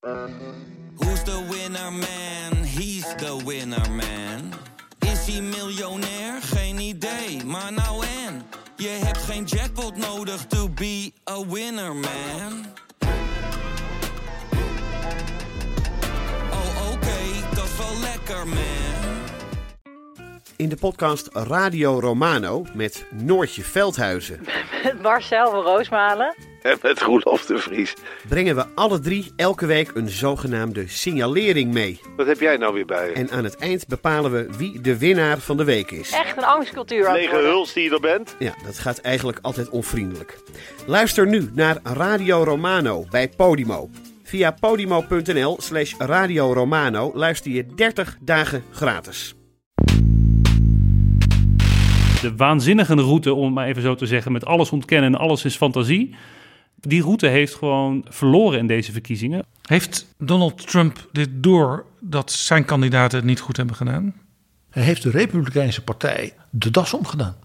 Who's the winner man? He's the winner man. Is hij miljonair? Geen idee, maar nou en. Je hebt geen jackpot nodig to be a winner man. Oh oké, dat is wel lekker man. In de podcast Radio Romano met Noortje Veldhuizen Marcel van Roosmalen. En met Roelof de Vries. brengen we alle drie elke week een zogenaamde signalering mee. Wat heb jij nou weer bij je? En aan het eind bepalen we wie de winnaar van de week is. Echt een angstcultuur aan het Lege worden. huls die je er bent? Ja, dat gaat eigenlijk altijd onvriendelijk. Luister nu naar Radio Romano bij Podimo. Via podimo.nl slash Radio Romano luister je 30 dagen gratis. de waanzinnige route, om het maar even zo te zeggen, met alles ontkennen en alles is fantasie. Die route heeft gewoon verloren in deze verkiezingen. Heeft Donald Trump dit door dat zijn kandidaten het niet goed hebben gedaan? Hij heeft de Republikeinse Partij de das omgedaan.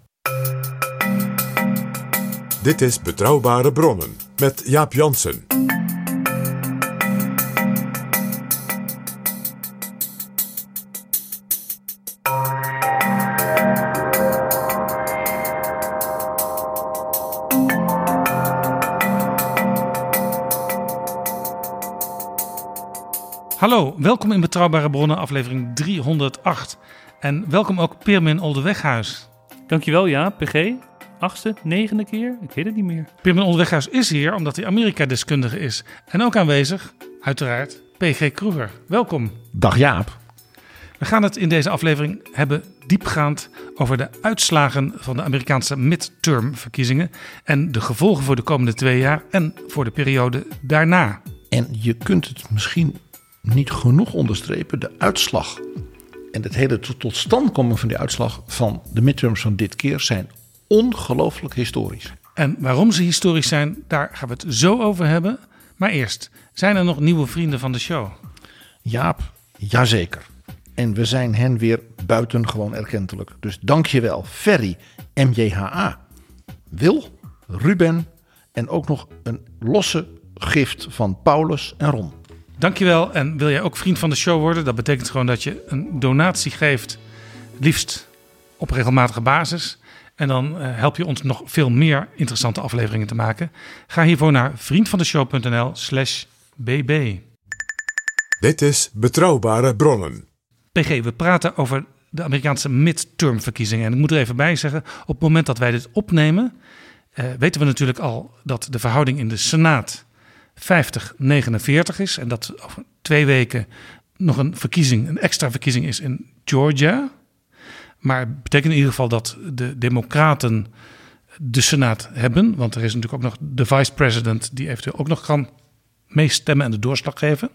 Dit is Betrouwbare Bronnen met Jaap Jansen. Hallo, welkom in Betrouwbare Bronnen, aflevering 308. En welkom ook Pirmin Oldeweghuis. Dankjewel, ja, PG. Achtste, negende keer? Ik weet het niet meer. Pirmin Oldeweghuis is hier omdat hij Amerika-deskundige is. En ook aanwezig, uiteraard, PG Kroeger. Welkom. Dag Jaap. We gaan het in deze aflevering hebben diepgaand over de uitslagen van de Amerikaanse midtermverkiezingen en de gevolgen voor de komende twee jaar en voor de periode daarna. En je kunt het misschien niet genoeg onderstrepen. De uitslag en het hele tot- totstandkoming van die uitslag van de midterms van dit keer zijn ongelooflijk historisch. En waarom ze historisch zijn, daar gaan we het zo over hebben. Maar eerst, zijn er nog nieuwe vrienden van de show? Jaap, jazeker. En we zijn hen weer buitengewoon erkentelijk. Dus dank je wel, Ferry, MJHA, Wil, Ruben en ook nog een losse gift van Paulus en Ron. Dankjewel. En wil jij ook vriend van de show worden? Dat betekent gewoon dat je een donatie geeft, liefst op regelmatige basis. En dan eh, help je ons nog veel meer interessante afleveringen te maken. Ga hiervoor naar vriendvandeshow.nl slash bb. Dit is Betrouwbare Bronnen. PG, we praten over de Amerikaanse midtermverkiezingen. En ik moet er even bij zeggen, op het moment dat wij dit opnemen, eh, weten we natuurlijk al dat de verhouding in de Senaat 50-49 is. En dat over twee weken nog een verkiezing, een extra verkiezing is in Georgia. Maar het betekent in ieder geval dat de Democraten de Senaat hebben. Want er is natuurlijk ook nog de vice-president die eventueel ook nog kan meestemmen en de doorslag geven.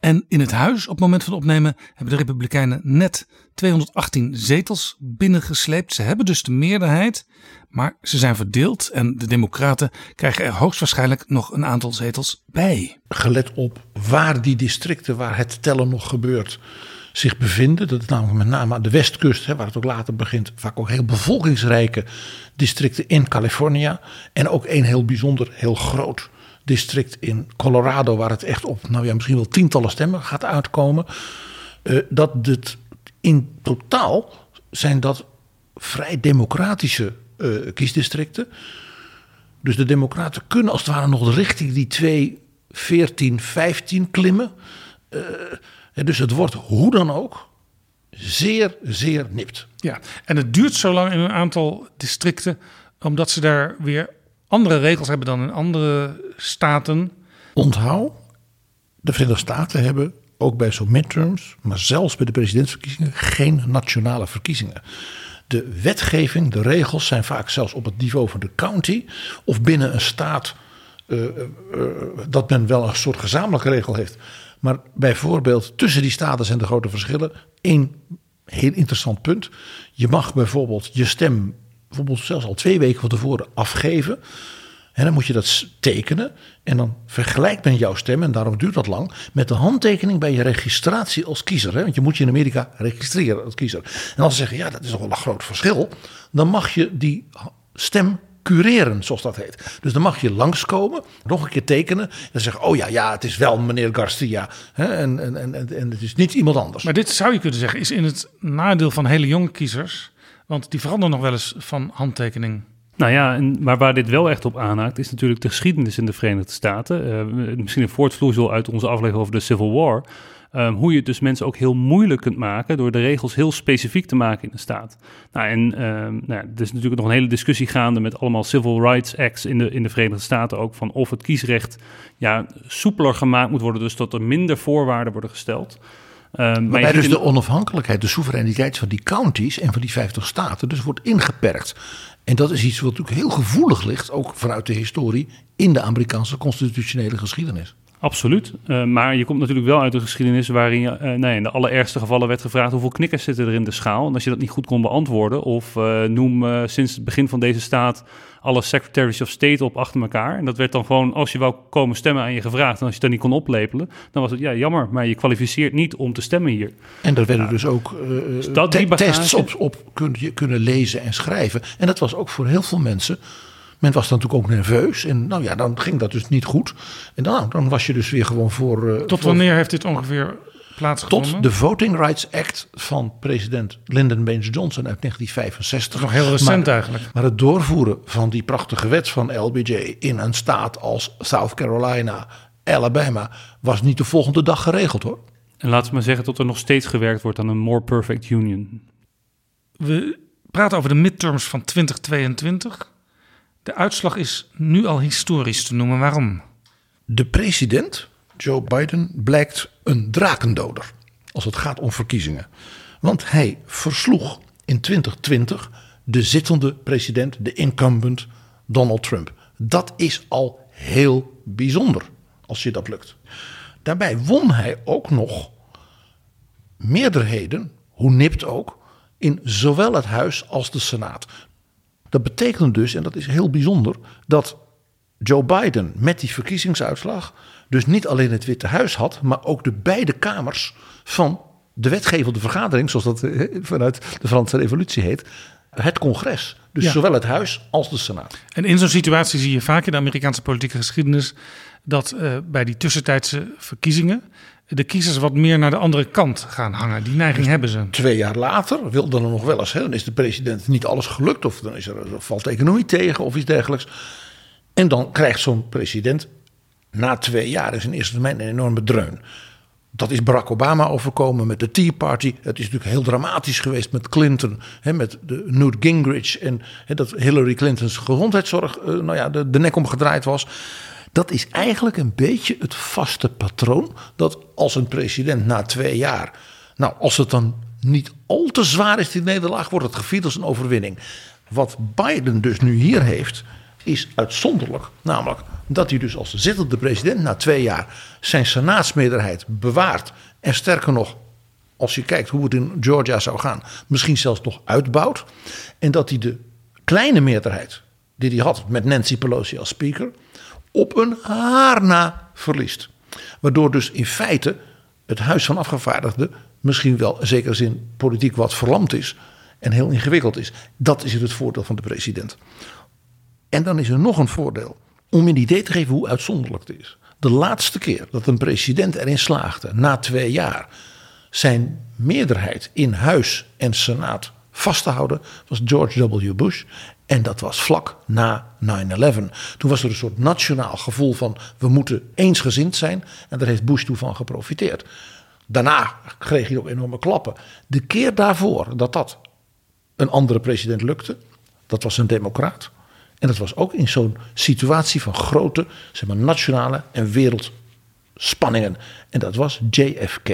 En in het huis, op het moment van opnemen, hebben de Republikeinen net 218 zetels binnengesleept. Ze hebben dus de meerderheid, maar ze zijn verdeeld. En de Democraten krijgen er hoogstwaarschijnlijk nog een aantal zetels bij. gelet op waar die districten waar het tellen nog gebeurt zich bevinden. Dat is namelijk met name aan de westkust, hè, waar het ook later begint. Vaak ook heel bevolkingsrijke districten in California. En ook een heel bijzonder, heel groot district in Colorado, waar het echt op, nou ja, misschien wel tientallen stemmen gaat uitkomen. Eh, dat het in totaal zijn dat vrij democratische eh, kiesdistricten. Dus de Democraten kunnen als het ware nog richting die 2, 14, 15 klimmen. Eh, dus het wordt hoe dan ook zeer, zeer nipt. Ja, en het duurt zo lang in een aantal districten, omdat ze daar weer andere regels hebben dan in andere staten. Onthoud, de Verenigde Staten hebben ook bij zo'n midterms, maar zelfs bij de presidentsverkiezingen, geen nationale verkiezingen. De wetgeving, de regels zijn vaak zelfs op het niveau van de county of binnen een staat eh, eh, eh, dat men wel een soort gezamenlijke regel heeft. Maar bijvoorbeeld tussen die staten zijn er grote verschillen. Eén heel interessant punt. Je mag bijvoorbeeld je stem bijvoorbeeld zelfs al twee weken van tevoren afgeven. En dan moet je dat tekenen. En dan vergelijkt men jouw stem, en daarom duurt dat lang, met de handtekening bij je registratie als kiezer. Hè? Want je moet je in Amerika registreren als kiezer. En als ze zeggen, ja, dat is nog wel een groot verschil. Dan mag je die stem cureren, zoals dat heet. Dus dan mag je langskomen, nog een keer tekenen. En zeggen, oh ja, ja, het is wel meneer Garcia. Hè, en, en, en, en het is niet iemand anders. Maar dit zou je kunnen zeggen, is in het nadeel van hele jonge kiezers. Want die veranderen nog wel eens van handtekening. Nou ja, en, maar waar dit wel echt op aanhaakt, is natuurlijk de geschiedenis in de Verenigde Staten. Uh, misschien een voortvloeisel uit onze aflevering over de Civil War. Um, hoe je het dus mensen ook heel moeilijk kunt maken door de regels heel specifiek te maken in de staat. Nou, en um, nou, er is natuurlijk nog een hele discussie gaande met allemaal civil rights acts in de, in de Verenigde Staten ook van of het kiesrecht ja, soepeler gemaakt moet worden, dus dat er minder voorwaarden worden gesteld. Um, Waarbij dus de onafhankelijkheid, de soevereiniteit van die counties en van die 50 staten dus wordt ingeperkt. En dat is iets wat natuurlijk heel gevoelig ligt, ook vanuit de historie, in de Amerikaanse constitutionele geschiedenis. Absoluut. Uh, maar je komt natuurlijk wel uit een geschiedenis waarin je, uh, nee, in de allerergste gevallen werd gevraagd hoeveel knikkers zitten er in de schaal. En als je dat niet goed kon beantwoorden, of uh, noem sinds het begin van deze staat alle secretaries of state op achter elkaar. En dat werd dan gewoon, als je wou komen stemmen aan je gevraagd. En als je dat niet kon oplepelen, dan was het ja jammer, maar je kwalificeert niet om te stemmen hier. En er werden dus ook te tests op, op kun je, kunnen lezen en schrijven. En dat was ook voor heel veel mensen men was dan natuurlijk ook nerveus. En nou ja, dan ging dat dus niet goed. En dan, dan was je dus weer gewoon voor. Uh, Tot wanneer heeft dit ongeveer plaatsgevonden? Tot de Voting Rights Act van president Lyndon Baines Johnson uit 1965. Nog heel recent maar, eigenlijk. Maar het doorvoeren van die prachtige wet van LBJ in een staat als South Carolina, Alabama, was niet de volgende dag geregeld hoor. En laten we maar zeggen dat er nog steeds gewerkt wordt aan een more perfect union. We praten over de midterms van 2022. De uitslag is nu al historisch te noemen. Waarom? De president, Joe Biden, blijkt een drakendoder als het gaat om verkiezingen. Want hij versloeg in 2020 de zittende president, de incumbent Donald Trump. Dat is al heel bijzonder als je dat lukt. Daarbij won hij ook nog meerderheden, hoe nipt ook, in zowel het Huis als de Senaat. Dat betekent dus, en dat is heel bijzonder, dat Joe Biden met die verkiezingsuitslag dus niet alleen het Witte Huis had, maar ook de beide kamers van de wetgevende vergadering, zoals dat eh, vanuit de Franse Revolutie heet, het congres. Dus zowel het Huis als de Senaat. En in zo'n situatie zie je vaak in de Amerikaanse politieke geschiedenis dat uh, bij die tussentijdse verkiezingen de kiezers wat meer naar de andere kant gaan hangen. Die neiging dus hebben ze. Twee jaar later wil dan nog wel eens, hè, dan is de president niet alles gelukt, of dan is er, valt de economie tegen of iets dergelijks. En dan krijgt zo'n president na twee jaar in zijn eerste termijn een enorme dreun. Dat is Barack Obama overkomen met de Tea Party. Het is natuurlijk heel dramatisch geweest met Clinton, hè, met de Newt Gingrich en hè, dat Hillary Clinton's gezondheidszorg uh, nou ja, de, de nek omgedraaid was. Dat is eigenlijk een beetje het vaste patroon. Dat als een president na twee jaar. Nou, als het dan niet al te zwaar is, die nederlaag, wordt het gevierd als een overwinning. Wat Biden dus nu hier heeft, is uitzonderlijk. Namelijk dat hij dus als zittende president na twee jaar zijn senaatsmeerderheid bewaart. En sterker nog, als je kijkt hoe het in Georgia zou gaan, misschien zelfs nog uitbouwt. En dat hij de kleine meerderheid die hij had met Nancy Pelosi als speaker op een haar na verliest. Waardoor dus in feite het Huis van Afgevaardigden misschien wel in zekere zin politiek wat verlamd is en heel ingewikkeld is. Dat is het voordeel van de president. En dan is er nog een voordeel. Om een idee te geven hoe uitzonderlijk het is. De laatste keer dat een president erin slaagde, na twee jaar, zijn meerderheid in Huis en Senaat vast te houden, was George W. Bush. En dat was vlak na 9-11. Toen was er een soort nationaal gevoel van we moeten eensgezind zijn. En daar heeft Bush toe van geprofiteerd. Daarna kreeg hij ook enorme klappen. De keer daarvoor dat dat een andere president lukte, dat was een democraat. En dat was ook in zo'n situatie van grote zeg maar, nationale en wereldspanningen. En dat was JFK,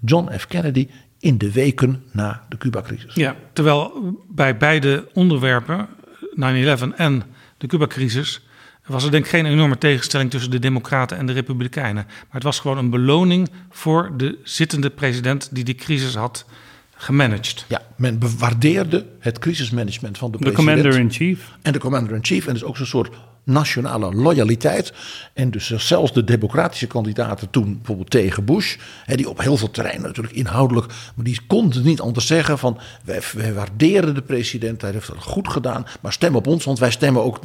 John F. Kennedy, in de weken na de Cuba-crisis. Ja, terwijl bij beide onderwerpen 9-11 en de Cuba-crisis was er denk ik geen enorme tegenstelling tussen de Democraten en de Republikeinen. Maar het was gewoon een beloning voor de zittende president die die crisis had gemanaged. Ja, men bewaardeerde het crisismanagement van de, de commander-in-chief. En de commander-in-chief. En dus ook zo'n soort nationale loyaliteit. En dus zelfs de democratische kandidaten toen bijvoorbeeld tegen Bush, hè, die op heel veel terreinen natuurlijk inhoudelijk, maar die konden niet anders zeggen van wij, wij waarderen de president, hij heeft het goed gedaan, maar stem op ons, want wij stemmen ook,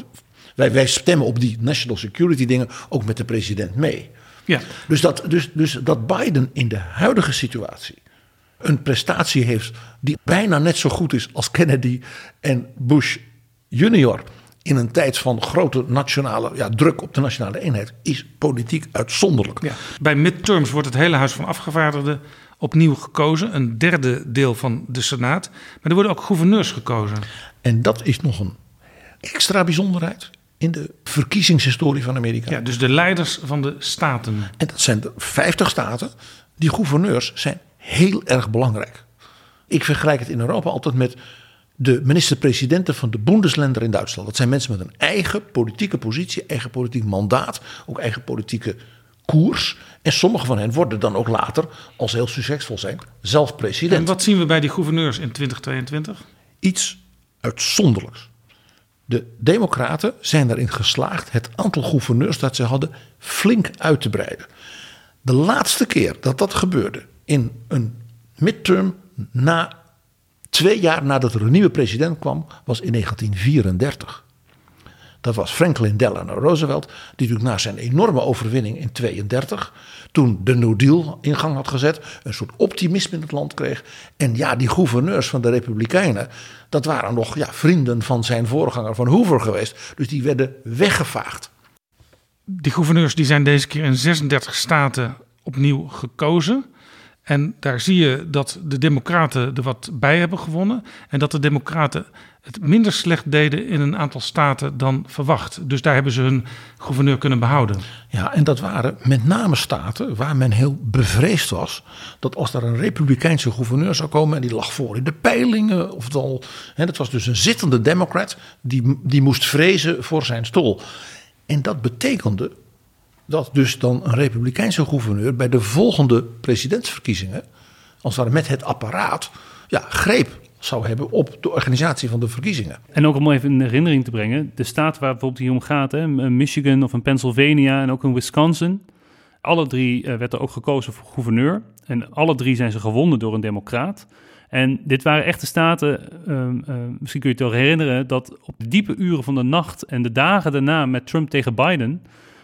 wij, wij stemmen op die national security dingen ook met de president mee. Ja. Dus, dat, dus, dus dat Biden in de huidige situatie een prestatie heeft die bijna net zo goed is als Kennedy en Bush junior in een tijd van grote nationale ja, druk op de nationale eenheid is politiek uitzonderlijk. Ja. Bij midterms wordt het hele Huis van Afgevaardigden opnieuw gekozen. Een derde deel van de Senaat. Maar er worden ook gouverneurs gekozen. En dat is nog een extra bijzonderheid in de verkiezingshistorie van Amerika. Ja, dus de leiders van de staten. En dat zijn de 50 staten. Die gouverneurs zijn heel erg belangrijk. Ik vergelijk het in Europa altijd met de minister-presidenten van de Bundesländer in Duitsland. Dat zijn mensen met een eigen politieke positie, eigen politiek mandaat, ook eigen politieke koers. En sommige van hen worden dan ook later, als ze heel succesvol zijn, zelf president. En wat zien we bij die gouverneurs in 2022? Iets uitzonderlijks. De Democraten zijn erin geslaagd het aantal gouverneurs dat ze hadden flink uit te breiden. De laatste keer dat dat gebeurde in een midterm na twee jaar nadat er een nieuwe president kwam, was in 1934. Dat was Franklin Delano Roosevelt, die natuurlijk na zijn enorme overwinning in 32, toen de New Deal in gang had gezet, een soort optimisme in het land kreeg. En ja, die gouverneurs van de Republikeinen, dat waren nog ja, vrienden van zijn voorganger van Hoover geweest. Dus die werden weggevaagd. Die gouverneurs die zijn deze keer in 36 staten opnieuw gekozen. En daar zie je dat de Democraten er wat bij hebben gewonnen. En dat de Democraten het minder slecht deden in een aantal staten dan verwacht. Dus daar hebben ze hun gouverneur kunnen behouden. Ja, en dat waren met name staten waar men heel bevreesd was. dat als er een Republikeinse gouverneur zou komen. en die lag voor in de peilingen. of het al. Hè, dat was dus een zittende Democrat. die, die moest vrezen voor zijn stoel. En dat betekende dat dus dan een republikeinse gouverneur bij de volgende presidentsverkiezingen, als het met het apparaat, ja, greep zou hebben op de organisatie van de verkiezingen. En ook om even in herinnering te brengen, de staat waar bijvoorbeeld hier om gaat, hè, Michigan of in Pennsylvania en ook in Wisconsin, alle drie uh, werd er ook gekozen voor gouverneur. En alle drie zijn ze gewonnen door een democraat. En dit waren echte staten, uh, uh, misschien kun je het wel herinneren, dat op de diepe uren van de nacht en de dagen daarna met Trump tegen Biden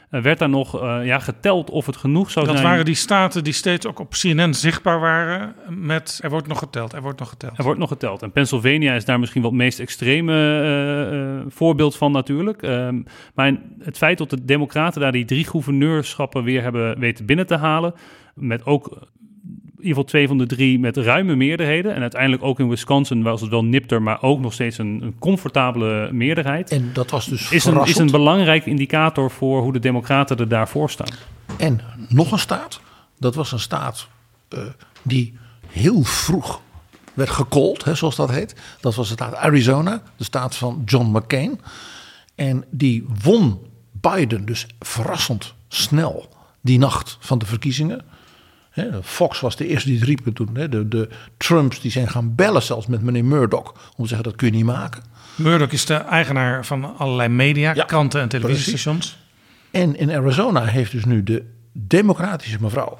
werd daar nog uh, ja, geteld of het genoeg zou dat zijn. Dat waren die staten die steeds ook op CNN zichtbaar waren met er wordt nog geteld, er wordt nog geteld. Er wordt nog geteld. En Pennsylvania is daar misschien wel het meest extreme uh, voorbeeld van natuurlijk. Ehm, maar het feit dat de democraten daar die drie gouverneurschappen weer hebben weten binnen te halen, met ook ieder geval twee van de drie met ruime meerderheden. En uiteindelijk ook in Wisconsin was het wel nipter, maar ook nog steeds een, een comfortabele meerderheid. En dat was dus is een, is een belangrijk indicator voor hoe de democraten er daarvoor staan. En nog een staat, dat was een staat uh, die heel vroeg werd gekold, hè, zoals dat heet. Dat was de staat Arizona, de staat van John McCain. En die won Biden dus verrassend snel die nacht van de verkiezingen. Fox was de eerste die het riepen toen. De, de Trumps die zijn gaan bellen zelfs met meneer Murdoch. Om te zeggen dat kun je niet maken. Murdoch is de eigenaar van allerlei media, ja, kranten en televisiestations. En in Arizona heeft dus nu de democratische mevrouw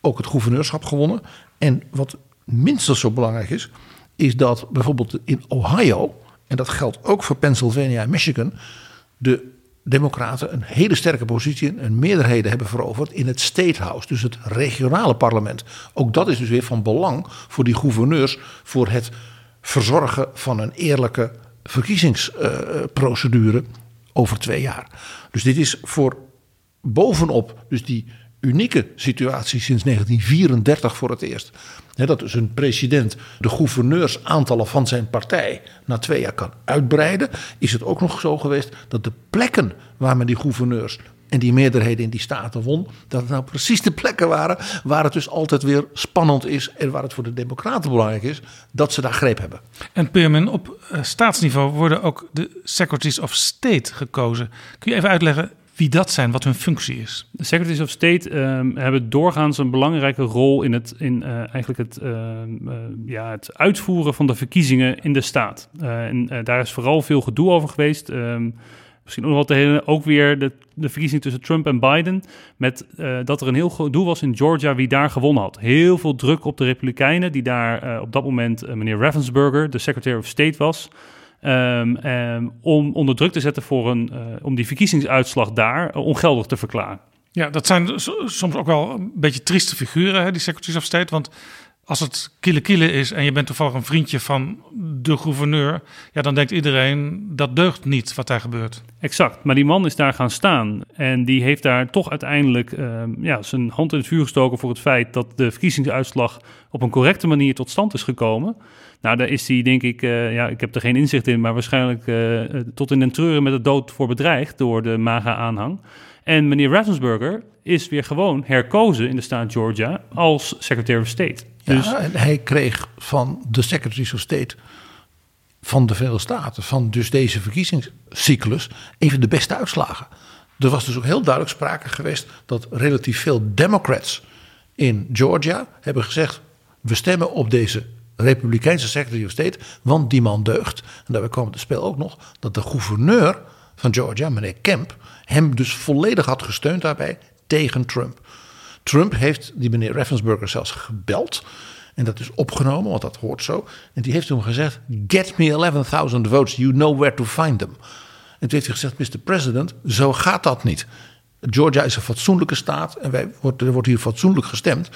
ook het gouverneurschap gewonnen. En wat minstens zo belangrijk is, is dat bijvoorbeeld in Ohio, en dat geldt ook voor Pennsylvania en Michigan, de Democraten een hele sterke positie en meerderheden hebben veroverd in het State House, dus het regionale parlement. Ook dat is dus weer van belang voor die gouverneurs voor het verzorgen van een eerlijke verkiezingsprocedure over twee jaar. Dus dit is voor bovenop dus die unieke situatie sinds 1934 voor het eerst. Dat dus een president de gouverneursaantallen van zijn partij na twee jaar kan uitbreiden. Is het ook nog zo geweest dat de plekken waar men die gouverneurs en die meerderheden in die staten won, dat het nou precies de plekken waren waar het dus altijd weer spannend is en waar het voor de Democraten belangrijk is dat ze daar greep hebben. En Peerman, op uh, staatsniveau worden ook de Secretaries of State gekozen. Kun je even uitleggen wie dat zijn, wat hun functie is. De Secretaries of State um, hebben doorgaans een belangrijke rol in het, in, uh, eigenlijk het, uh, uh, ja, het uitvoeren van de verkiezingen in de staat. en daar is vooral veel gedoe over geweest. Um, Misschien wat te herinneren, ook weer de, de verkiezing tussen Trump en Biden. Met dat er een heel groot doel was in Georgia wie daar gewonnen had. Heel veel druk op de Republikeinen, die daar op dat moment meneer Ravensburger, de Secretary of State, was. Um, um, om onder druk te zetten voor een, om die verkiezingsuitslag daar ongeldig te verklaren. Ja, dat zijn soms ook wel een beetje trieste figuren, hè, die Secretaries of State. Want als het kiele kiele is en je bent toevallig een vriendje van de gouverneur, ja, dan denkt iedereen dat deugt niet wat daar gebeurt. Exact, maar die man is daar gaan staan en die heeft daar toch uiteindelijk uh, ja, zijn hand in het vuur gestoken voor het feit dat de verkiezingsuitslag op een correcte manier tot stand is gekomen. Nou, daar is hij, denk ik, uh, ja, ik heb er geen inzicht in, maar waarschijnlijk uh, tot in den treuren met de dood voor bedreigd door de MAGA-aanhang. En meneer Ravensburger is weer gewoon herkozen in de staat Georgia als Secretary of State. Dus... Ja, en hij kreeg van de Secretary of State van de Verenigde Staten, van dus deze verkiezingscyclus, even de beste uitslagen. Er was dus ook heel duidelijk sprake geweest dat relatief veel Democrats in Georgia hebben gezegd: we stemmen op deze Republikeinse Secretary of State, want die man deugt. En daarbij kwam het spel ook nog dat de gouverneur van Georgia, meneer Kemp, hem dus volledig had gesteund daarbij tegen Trump. Trump heeft die meneer Ravensburger zelfs gebeld. En dat is opgenomen, want dat hoort zo. En die heeft toen gezegd: Get me 11.000 votes, you know where to find them. En toen heeft hij gezegd: Mr. President, zo gaat dat niet. Georgia is een fatsoenlijke staat en wij, er wordt hier fatsoenlijk gestemd.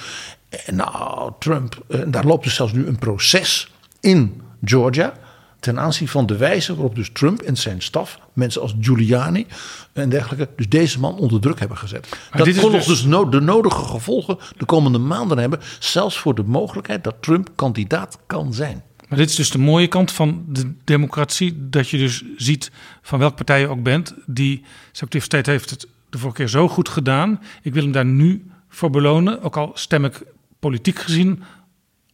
En nou, Trump, en daar loopt dus zelfs nu een proces in Georgia ten aanzien van de wijze waarop dus Trump en zijn staf, mensen als Giuliani en dergelijke, dus deze man onder druk hebben gezet. Maar dat kon dus... dus de nodige gevolgen de komende maanden hebben, zelfs voor de mogelijkheid dat Trump kandidaat kan zijn. Maar dit is dus de mooie kant van de democratie, dat je dus ziet van welke partij je ook bent, die State heeft het de vorige keer zo goed gedaan. Ik wil hem daar nu voor belonen, ook al stem ik politiek gezien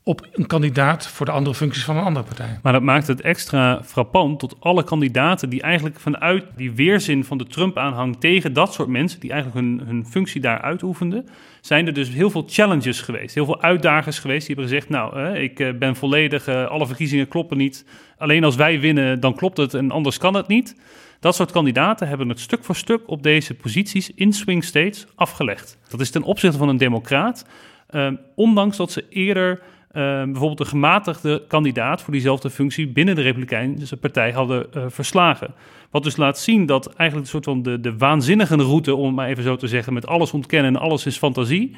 op een kandidaat voor de andere functies van een andere partij. Maar dat maakt het extra frappant tot alle kandidaten die eigenlijk vanuit die weerzin van de Trump-aanhang tegen dat soort mensen, die eigenlijk hun, hun functie daar uitoefenden, zijn er dus heel veel challenges geweest, heel veel uitdagers geweest. Die hebben gezegd, nou, eh, ik ben volledig, eh, alle verkiezingen kloppen niet. Alleen als wij winnen, dan klopt het en anders kan het niet. Dat soort kandidaten hebben het stuk voor stuk op deze posities in swing states afgelegd. Dat is ten opzichte van een democraat, eh, ondanks dat ze eerder bijvoorbeeld een gematigde kandidaat voor diezelfde functie binnen de Republikeinse partij hadden uh, verslagen. Wat dus laat zien dat eigenlijk een soort van de, de waanzinnige route, om het maar even zo te zeggen, met alles ontkennen en alles is fantasie.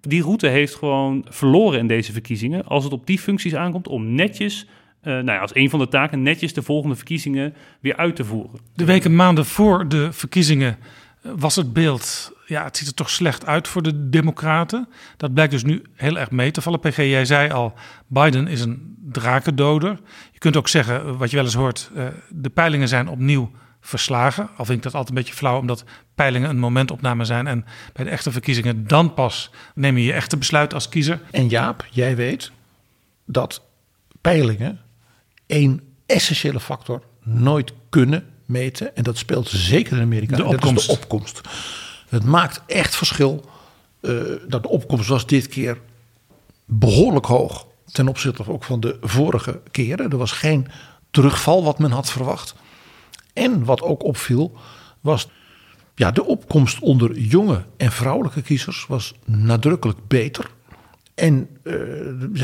Die route heeft gewoon verloren in deze verkiezingen. Als het op die functies aankomt om netjes uh, nou ja, als een van de taken netjes de volgende verkiezingen weer uit te voeren. De weken, maanden voor de verkiezingen was het beeld, ja, het ziet er toch slecht uit voor de Democraten. Dat blijkt dus nu heel erg mee te vallen. PG, jij zei al, Biden is een drakendoder. Je kunt ook zeggen, wat je wel eens hoort, uh, de peilingen zijn opnieuw verslagen. Al vind ik dat altijd een beetje flauw, omdat peilingen een momentopname zijn. En bij de echte verkiezingen dan pas neem je je echte besluit als kiezer. En Jaap, jij weet dat peilingen één essentiële factor nooit kunnen meten. En dat speelt zeker in Amerika. De opkomst. de opkomst. Het maakt echt verschil. Uh, dat de opkomst was dit keer behoorlijk hoog. Ten opzichte ook van de vorige keren. Er was geen terugval wat men had verwacht. En wat ook opviel was ja, de opkomst onder jonge en vrouwelijke kiezers was nadrukkelijk beter. En uh,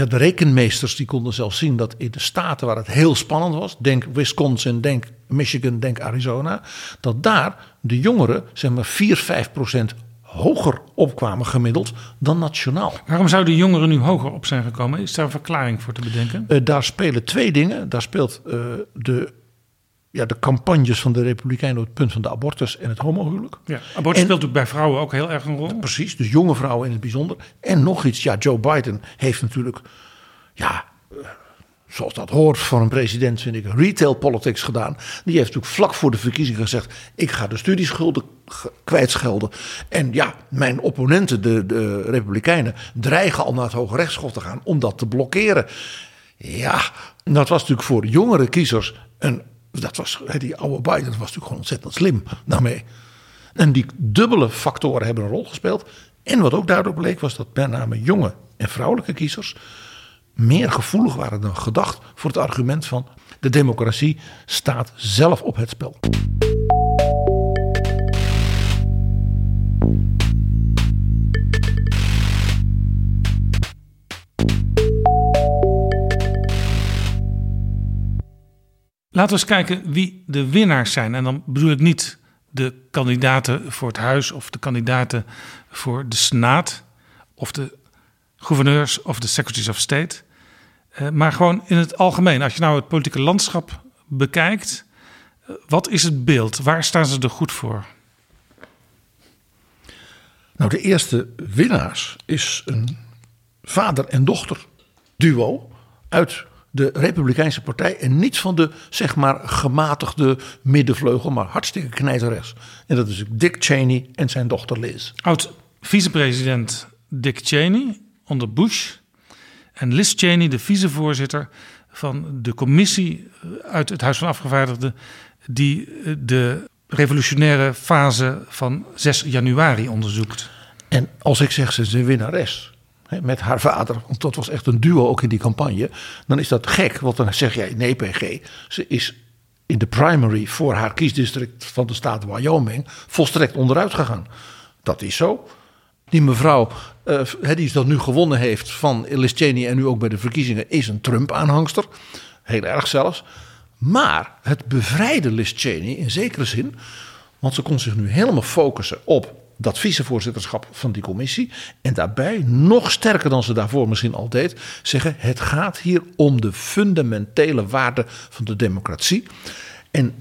de rekenmeesters die konden zelfs zien dat in de staten waar het heel spannend was, denk Wisconsin, denk Michigan, denk Arizona, dat daar de jongeren zeg maar 4, 5 procent hoger opkwamen gemiddeld dan nationaal. Waarom zouden de jongeren nu hoger op zijn gekomen? Is daar een verklaring voor te bedenken? Uh, daar spelen twee dingen. Daar speelt uh, de ja, de campagnes van de Republikeinen op het punt van de abortus en het homohuwelijk. Ja, abortus speelt natuurlijk bij vrouwen ook heel erg een rol. Precies, dus jonge vrouwen in het bijzonder. En nog iets, ja, Joe Biden heeft natuurlijk, ja, eh, zoals dat hoort voor een president, vind ik, retail politics gedaan. Die heeft natuurlijk vlak voor de verkiezingen gezegd: ik ga de studieschulden kwijtschelden. En ja, mijn opponenten, de, de Republikeinen, dreigen al naar het Hoge Rechtshof te gaan om dat te blokkeren. Ja, dat was natuurlijk voor jongere kiezers een dat was, die oude Biden was natuurlijk gewoon ontzettend slim daarmee. En die dubbele factoren hebben een rol gespeeld. En wat ook duidelijk bleek was dat met name jonge en vrouwelijke kiezers meer gevoelig waren dan gedacht voor het argument van de democratie staat zelf op het spel. Laten we eens kijken wie de winnaars zijn. En dan bedoel ik niet de kandidaten voor het huis of de kandidaten voor de Senaat of de gouverneurs of de secretaries of state. Uh, maar gewoon in het algemeen. Als je nou het politieke landschap bekijkt, uh, wat is het beeld? Waar staan ze er goed voor? Nou, de eerste winnaars is een vader en dochter duo uit de Republikeinse Partij en niet van de zeg maar gematigde middenvleugel, maar hartstikke knijterrechts. En dat is Dick Cheney en zijn dochter Liz. Oud vicepresident Dick Cheney onder Bush en Liz Cheney, de vicevoorzitter van de commissie uit het Huis van Afgevaardigden die de revolutionaire fase van 6 januari onderzoekt. En als ik zeg ze is een winnares, met haar vader, want dat was echt een duo ook in die campagne, dan is dat gek. Want dan zeg jij nee, PG, ze is in de primary voor haar kiesdistrict van de staat Wyoming volstrekt onderuit gegaan. Dat is zo. Die mevrouw, uh, die dat nu gewonnen heeft van Liz Cheney en nu ook bij de verkiezingen, is een Trump-aanhangster. Heel erg zelfs. Maar het bevrijde Liz Cheney in zekere zin, want ze kon zich nu helemaal focussen op dat vicevoorzitterschap van die commissie. En daarbij, nog sterker dan ze daarvoor misschien al deed, zeggen: het gaat hier om de fundamentele waarden van de democratie. En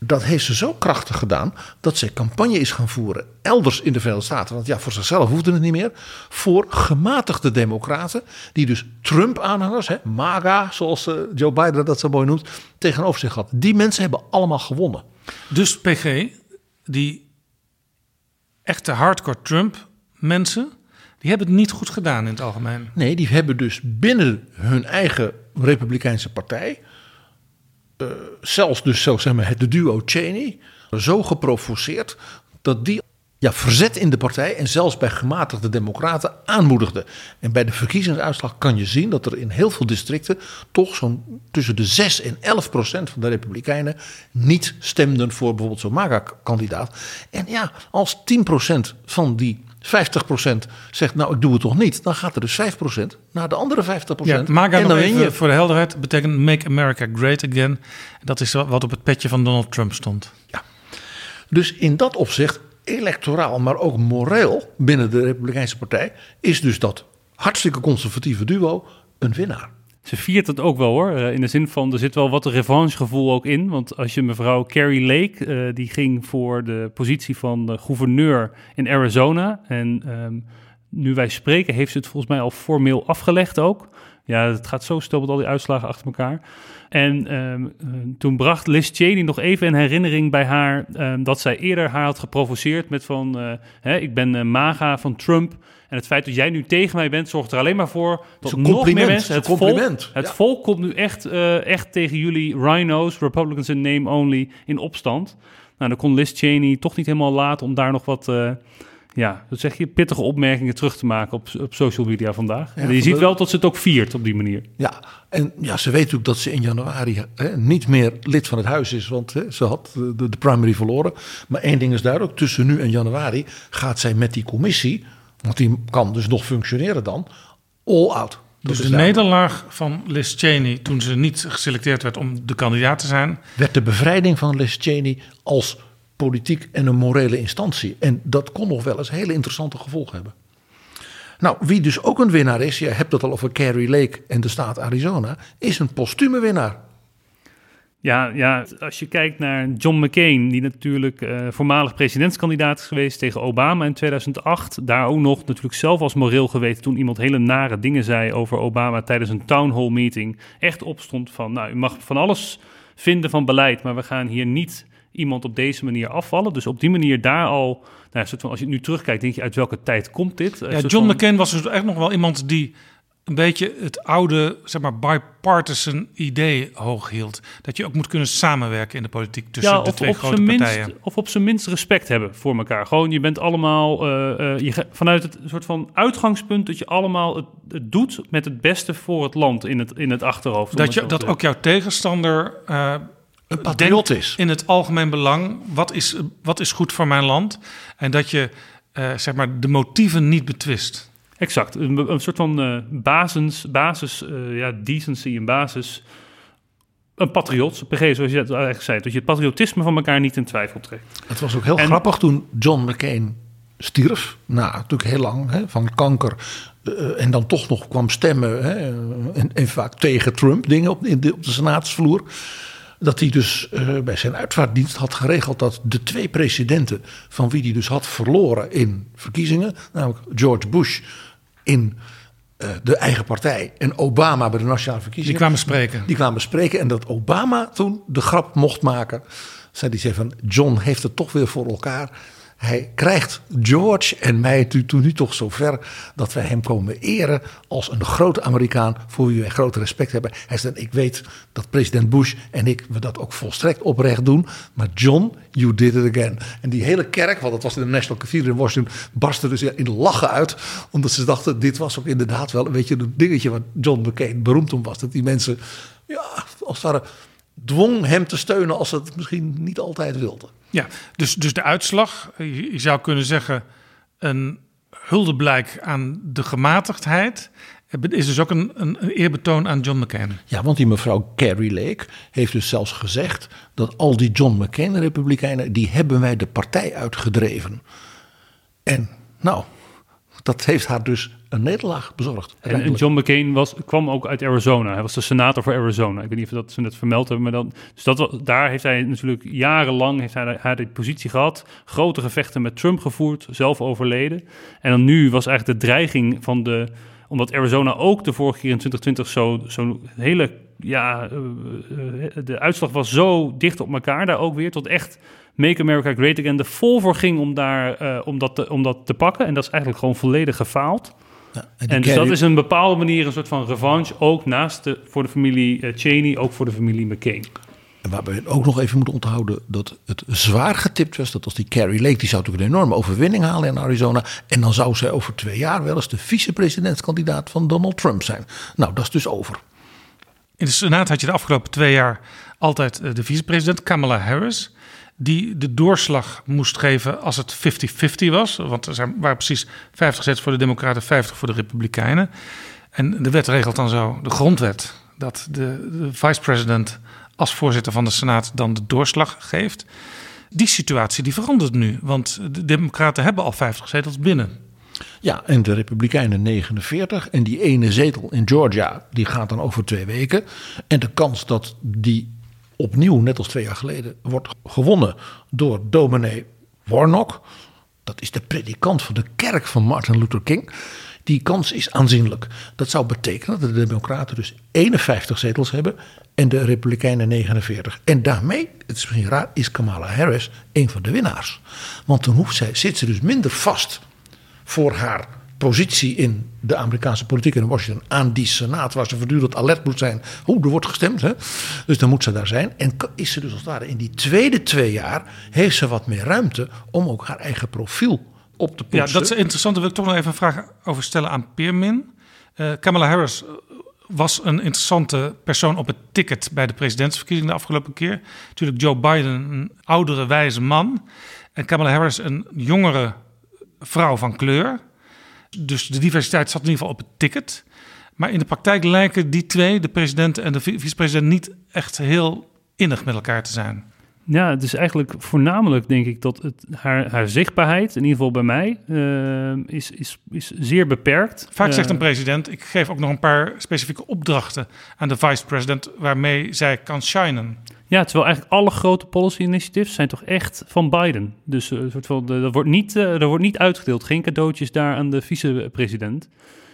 dat heeft ze zo krachtig gedaan dat ze campagne is gaan voeren elders in de Verenigde Staten. Want ja, voor zichzelf hoefde het niet meer. Voor gematigde democraten, die dus Trump-aanhangers, MAGA, zoals eh, Joe Biden dat zo mooi noemt, tegenover zich had. Die mensen hebben allemaal gewonnen. Dus PG, die echte hardcore Trump-mensen, die hebben het niet goed gedaan in het algemeen. Nee, die hebben dus binnen hun eigen Republikeinse partij, uh, zelfs dus zo zeg maar het duo Cheney, zo geprovoceerd dat die ja, verzet in de partij en zelfs bij gematigde democraten aanmoedigde. En bij de verkiezingsuitslag kan je zien dat er in heel veel districten toch zo'n tussen de 6 en 11 procent van de republikeinen niet stemden voor bijvoorbeeld zo'n MAGA-kandidaat. En ja, als 10 procent van die 50% zegt, nou ik doe het toch niet, dan gaat er dus 5% naar de andere 50%. Ja, en dan even je. voor de helderheid betekent Make America Great Again. Dat is wat op het petje van Donald Trump stond. Ja. Dus in dat opzicht electoraal, maar ook moreel binnen de Republikeinse Partij, is dus dat hartstikke conservatieve duo een winnaar. Ze viert het ook wel hoor. Eh, in de zin van er zit wel wat revanchegevoel ook in. Want als je mevrouw Carrie Lake, uh, die ging voor de positie van gouverneur in Arizona. En um, nu wij spreken, heeft ze het volgens mij al formeel afgelegd ook. Ja, het gaat zo stil met al die uitslagen achter elkaar. En um, toen bracht Liz Cheney nog even in herinnering bij haar um, dat zij eerder haar had geprovoceerd met van, uh, hè, ik ben uh, MAGA van Trump. En het feit dat jij nu tegen mij bent, zorgt er alleen maar voor dat nog meer mensen... Het compliment. Volk, het volk komt nu echt, uh, echt tegen jullie rhinos, Republicans in name only, in opstand. Nou, dan kon Liz Cheney toch niet helemaal laten om daar nog wat ja, dat zeg je, pittige opmerkingen terug te maken op, op social media vandaag. en je ziet wel dat ze het ook viert op die manier. Ja, en ja, ze weet ook dat ze in januari hè, niet meer lid van het huis is, want hè, ze had de, de, primary verloren. Maar één ding is duidelijk, tussen nu en januari gaat zij met die commissie, want die kan dus nog functioneren dan, all out. Dus de nederlaag van Liz Cheney toen ze niet geselecteerd werd om de kandidaat te zijn... Werd de bevrijding van Liz Cheney als politiek en een morele instantie. En dat kon nog wel eens hele interessante gevolgen hebben. Nou, wie dus ook een winnaar is, je hebt het al over Carrie Lake en de staat Arizona, is een postume winnaar. Ja, ja, als je kijkt naar John McCain, die natuurlijk uh, voormalig presidentskandidaat is geweest tegen Obama in 2008. Daar ook nog natuurlijk zelf als moreel geweten toen iemand hele nare dingen zei over Obama tijdens een town hall meeting. Echt opstond van, nou, u mag van alles vinden van beleid, maar we gaan hier niet iemand op deze manier afvallen. Dus op die manier daar al, nou, soort van, als je nu terugkijkt, denk je uit welke tijd komt dit? Ja, John McCain was dus echt nog wel iemand die een beetje het oude, zeg maar, bipartisan idee hoog hield. Dat je ook moet kunnen samenwerken in de politiek tussen ja, de twee grote partijen. Minst, of op zijn minst respect hebben voor elkaar. Gewoon, je bent allemaal, uh, uh, je, vanuit het soort van uitgangspunt dat je allemaal het, het, doet met het beste voor het land in het, in het achterhoofd. Dat, je, dat ook jouw tegenstander... Uh, een patriot is. In het algemeen belang, wat is, wat is goed voor mijn land? En dat je uh, zeg maar de motieven niet betwist. Exact, een, een soort van uh, basis, basis uh, ja, decency en basis een patriot, PG, zoals je het eigenlijk zei. Dat je het patriotisme van elkaar niet in twijfel trekt. Het was ook heel En- grappig toen John McCain stierf. Nou, natuurlijk heel lang hè, van kanker. eh, en dan toch nog kwam stemmen. Hè, en, en vaak tegen Trump dingen op, in de, op de senaatsvloer. Dat hij dus eh, bij zijn uitvaartdienst had geregeld dat de twee presidenten. van wie hij dus had verloren in verkiezingen. namelijk George Bush in eh, de eigen partij. en Obama bij de nationale Die verkiezingen. kwamen spreken. Die kwamen spreken en dat Obama toen de grap mocht maken. Zei die zei van John heeft het toch weer voor elkaar. Hij krijgt George en mij toen nu toch zover dat wij hem komen eren als een grote Amerikaan voor wie wij groot respect hebben. Hij zei, ik weet dat president Bush en ik we dat ook volstrekt oprecht doen. Maar John, you did it again. En die hele kerk, want dat was in de National Cathedral in Washington, barstte dus in lachen uit. Omdat ze dachten, dit was ook inderdaad wel een beetje een dingetje wat John McCain beroemd om was. Dat die mensen, ja, als het dwong hem te steunen als ze het misschien niet altijd wilden. Ja, dus, dus de uitslag, je, je zou kunnen zeggen, een huldeblijk aan de gematigdheid. Is dus ook een, een, een eerbetoon aan John McCain. Ja, want die mevrouw Carrie Lake heeft dus zelfs gezegd dat al die John McCain-republikeinen, die hebben wij de partij uitgedreven. En nou, dat heeft haar dus een nederlaag bezorgd. En, John McCain was, kwam ook uit Arizona. Hij was de senator voor Arizona. Ik weet niet of dat ze net vermeld hebben, maar dan, dus dat, daar heeft hij natuurlijk jarenlang heeft hij, hij die positie gehad. Grote gevechten met Trump gevoerd, zelf overleden. En dan nu was eigenlijk de dreiging van de, omdat Arizona ook de vorige keer in 2020 zo, zo hele, ja, eh, eh, de uitslag was zo dicht op elkaar daar ook weer, tot echt Make America Great Again er vol voor ging om, daar, eh, om, dat te, om dat te pakken. En dat is eigenlijk gewoon volledig gefaald. Ja, en dus dat is een bepaalde manier een soort van revanche, ook naast de, voor de familie eh, Cheney, ook voor de familie McCain. En waarbij we ook nog even moeten onthouden dat het zwaar getipt was. Dat als die Carrie Lake, die zou natuurlijk een enorme overwinning halen in Arizona. En dan zou zij over twee jaar wel eens de vicepresidentskandidaat van Donald Trump zijn. Nou, dat is dus over. In de Senaat had je de afgelopen twee jaar altijd eh, de vicepresident Kamala Harris. Die de doorslag moest geven als het 50-50 was. Want er zijn, waren precies 50 zetels voor de Democraten, 50 voor de Republikeinen. En de wet regelt dan zo, de grondwet, dat de, de vicepresident als voorzitter van de Senaat dan de doorslag geeft. Die situatie die verandert nu, want de Democraten hebben al 50 zetels binnen. Ja, en de Republikeinen 49. En die ene zetel in Georgia, die gaat dan over twee weken. En de kans dat die opnieuw, net als twee jaar geleden, wordt gewonnen door dominee Warnock. Dat is de predikant van de kerk van Martin Luther King. Die kans is aanzienlijk. Dat zou betekenen dat de Democraten dus 51 zetels hebben en de Republikeinen 49. En daarmee, het is misschien raar, is Kamala Harris een van de winnaars. Want dan hoeft zij, zit ze dus minder vast voor haar positie in de Amerikaanse politiek in Washington aan die Senaat, waar ze voortdurend alert moet zijn. Hoe er wordt gestemd. Hè? Dus dan moet ze daar zijn. En is ze dus als het ware in die tweede twee jaar, heeft ze wat meer ruimte om ook haar eigen profiel op te Ja, poetsen. dat is interessant. Daar wil ik toch nog even een vraag over stellen aan Peermin. Eh, Kamala Harris eh, was een interessante persoon op het ticket bij de presidentsverkiezingen de afgelopen keer. Natuurlijk Joe Biden, een oudere, wijze man. En Kamala Harris, een jongere vrouw van kleur. Dus de diversiteit zat in ieder geval op het ticket. Maar in de praktijk lijken die twee, de president en de vi- vicepresident, niet echt heel innig met elkaar te zijn. Ja, het is eigenlijk voornamelijk denk ik dat het, haar, haar zichtbaarheid, in ieder geval bij mij, eh, is, is, is zeer beperkt. Vaak zegt Eh, een president: Ik geef ook nog een paar specifieke opdrachten aan de vice-president waarmee zij kan shinen. Ja, terwijl eigenlijk alle grote policy initiatives zijn toch echt van Biden. Dus een soort van, dat wordt niet, eh, wordt niet uitgedeeld. Geen cadeautjes daar aan de vicepresident.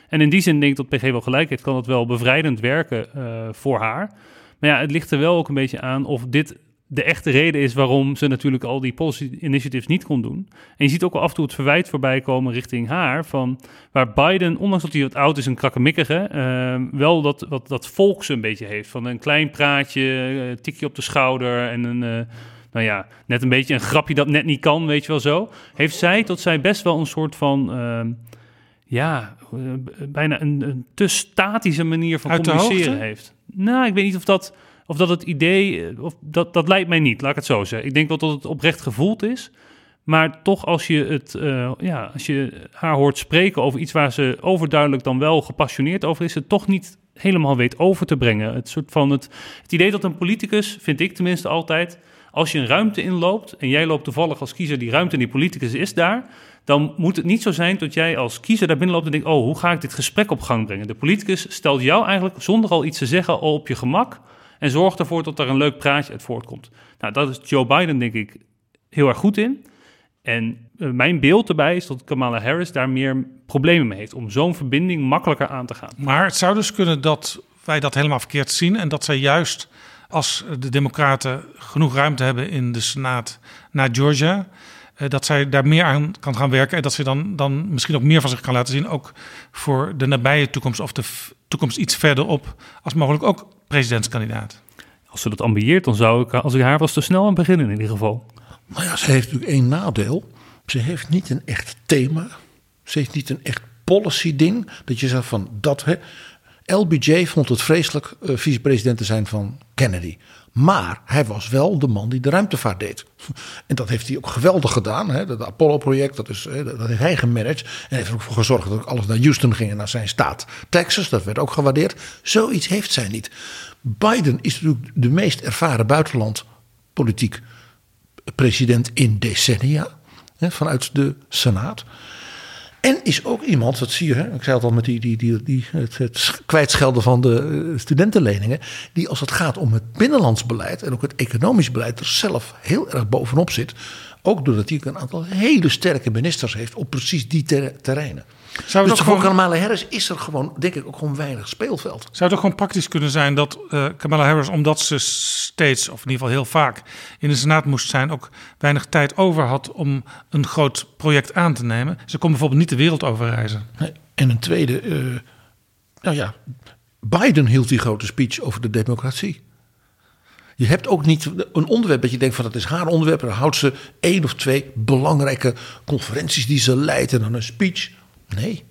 En in die zin denk ik dat PG wel gelijk heeft. Kan het wel bevrijdend werken eh, voor haar. Maar ja, het ligt er wel ook een beetje aan of dit de echte reden is waarom ze natuurlijk al die policy initiatives niet kon doen. En je ziet ook wel af en toe het verwijt voorbij komen richting haar. Van waar Biden, ondanks dat hij wat oud is en krakkemikkige, eh, wel dat, wat, dat volks een beetje heeft. Van een klein praatje, eh, tikje op de schouder en een, eh, nou ja, net een beetje een grapje dat net niet kan, weet je wel zo. Heeft zij tot zij best wel een soort van, ehm, ja, eh, bijna een, een te statische manier van Uit communiceren heeft. Nou, ik weet niet of dat, of dat het idee, eh, of dat, dat lijkt mij niet, laat ik het zo zeggen. Ik denk wel dat het oprecht gevoeld is. Maar toch, als je, het, eh, ja, als je haar hoort spreken over iets waar ze overduidelijk dan wel gepassioneerd over is, het toch niet helemaal weet over te brengen. Het, soort van het, het idee dat een politicus, vind ik tenminste altijd, als je een ruimte inloopt en jij loopt toevallig als kiezer die ruimte en die politicus is daar, dan moet het niet zo zijn dat jij als kiezer daar binnen loopt en denkt, oh, hoe ga ik dit gesprek op gang brengen? De politicus stelt jou eigenlijk zonder al iets te zeggen al op je gemak en zorgt ervoor dat er een leuk praatje uit voortkomt. Nou, dat is Joe Biden denk ik heel erg goed in. En eh, mijn beeld erbij is dat Kamala Harris daar meer problemen mee heeft om zo'n verbinding makkelijker aan te gaan. Maar het zou dus kunnen dat wij dat helemaal verkeerd zien en dat zij juist als de Democraten genoeg ruimte hebben in de Senaat naar Georgia, eh, dat zij daar meer aan kan gaan werken en dat ze dan, dan misschien ook meer van zich kan laten zien, ook voor de nabije toekomst of de toekomst iets verderop, als mogelijk ook presidentskandidaat. Als ze dat ambieert, dan zou ik, als ik haar was, te snel aan beginnen in ieder geval. Maar ja, ze heeft natuurlijk één nadeel. Ze heeft niet een echt thema. Ze heeft niet een echt policy ding. Dat je zegt van dat. Hè. LBJ vond het vreselijk uh, vicepresident te zijn van Kennedy. Maar hij was wel de man die de ruimtevaart deed. En dat heeft hij ook geweldig gedaan. Hè. Dat Apollo-project, dat, is, dat heeft hij gemanaged. En heeft er ook voor gezorgd dat alles naar Houston ging en naar zijn staat Texas. Dat werd ook gewaardeerd. Zoiets heeft zij niet. Biden is natuurlijk de meest ervaren buitenlandpolitiek president in decennia. Hè, vanuit de Senaat. En is ook iemand, dat zie je, hè, ik zei het al met die, die, die, die, het, het kwijtschelden van de eh, studentenleningen. Die als het gaat om het binnenlands beleid en ook het economisch beleid er zelf heel erg bovenop zit. Ook doordat hij een aantal hele sterke ministers heeft op precies die terreinen. Zou dus voor Kamala Harris is er gewoon, denk ik, ook gewoon weinig speelveld. Zou het ook gewoon praktisch kunnen zijn dat uh, Kamala Harris, omdat ze steeds, of in ieder geval heel vaak, in de Senaat moest zijn, ook weinig tijd over had om een groot project aan te nemen? Ze kon bijvoorbeeld niet de wereld overreizen. Nee. En een tweede, uh, nou ja, Biden hield die grote speech over de democratie. Je hebt ook niet een onderwerp dat je denkt van dat is haar onderwerp. Dan houdt ze één of twee belangrijke conferenties die ze leidt en dan een speech. Nee,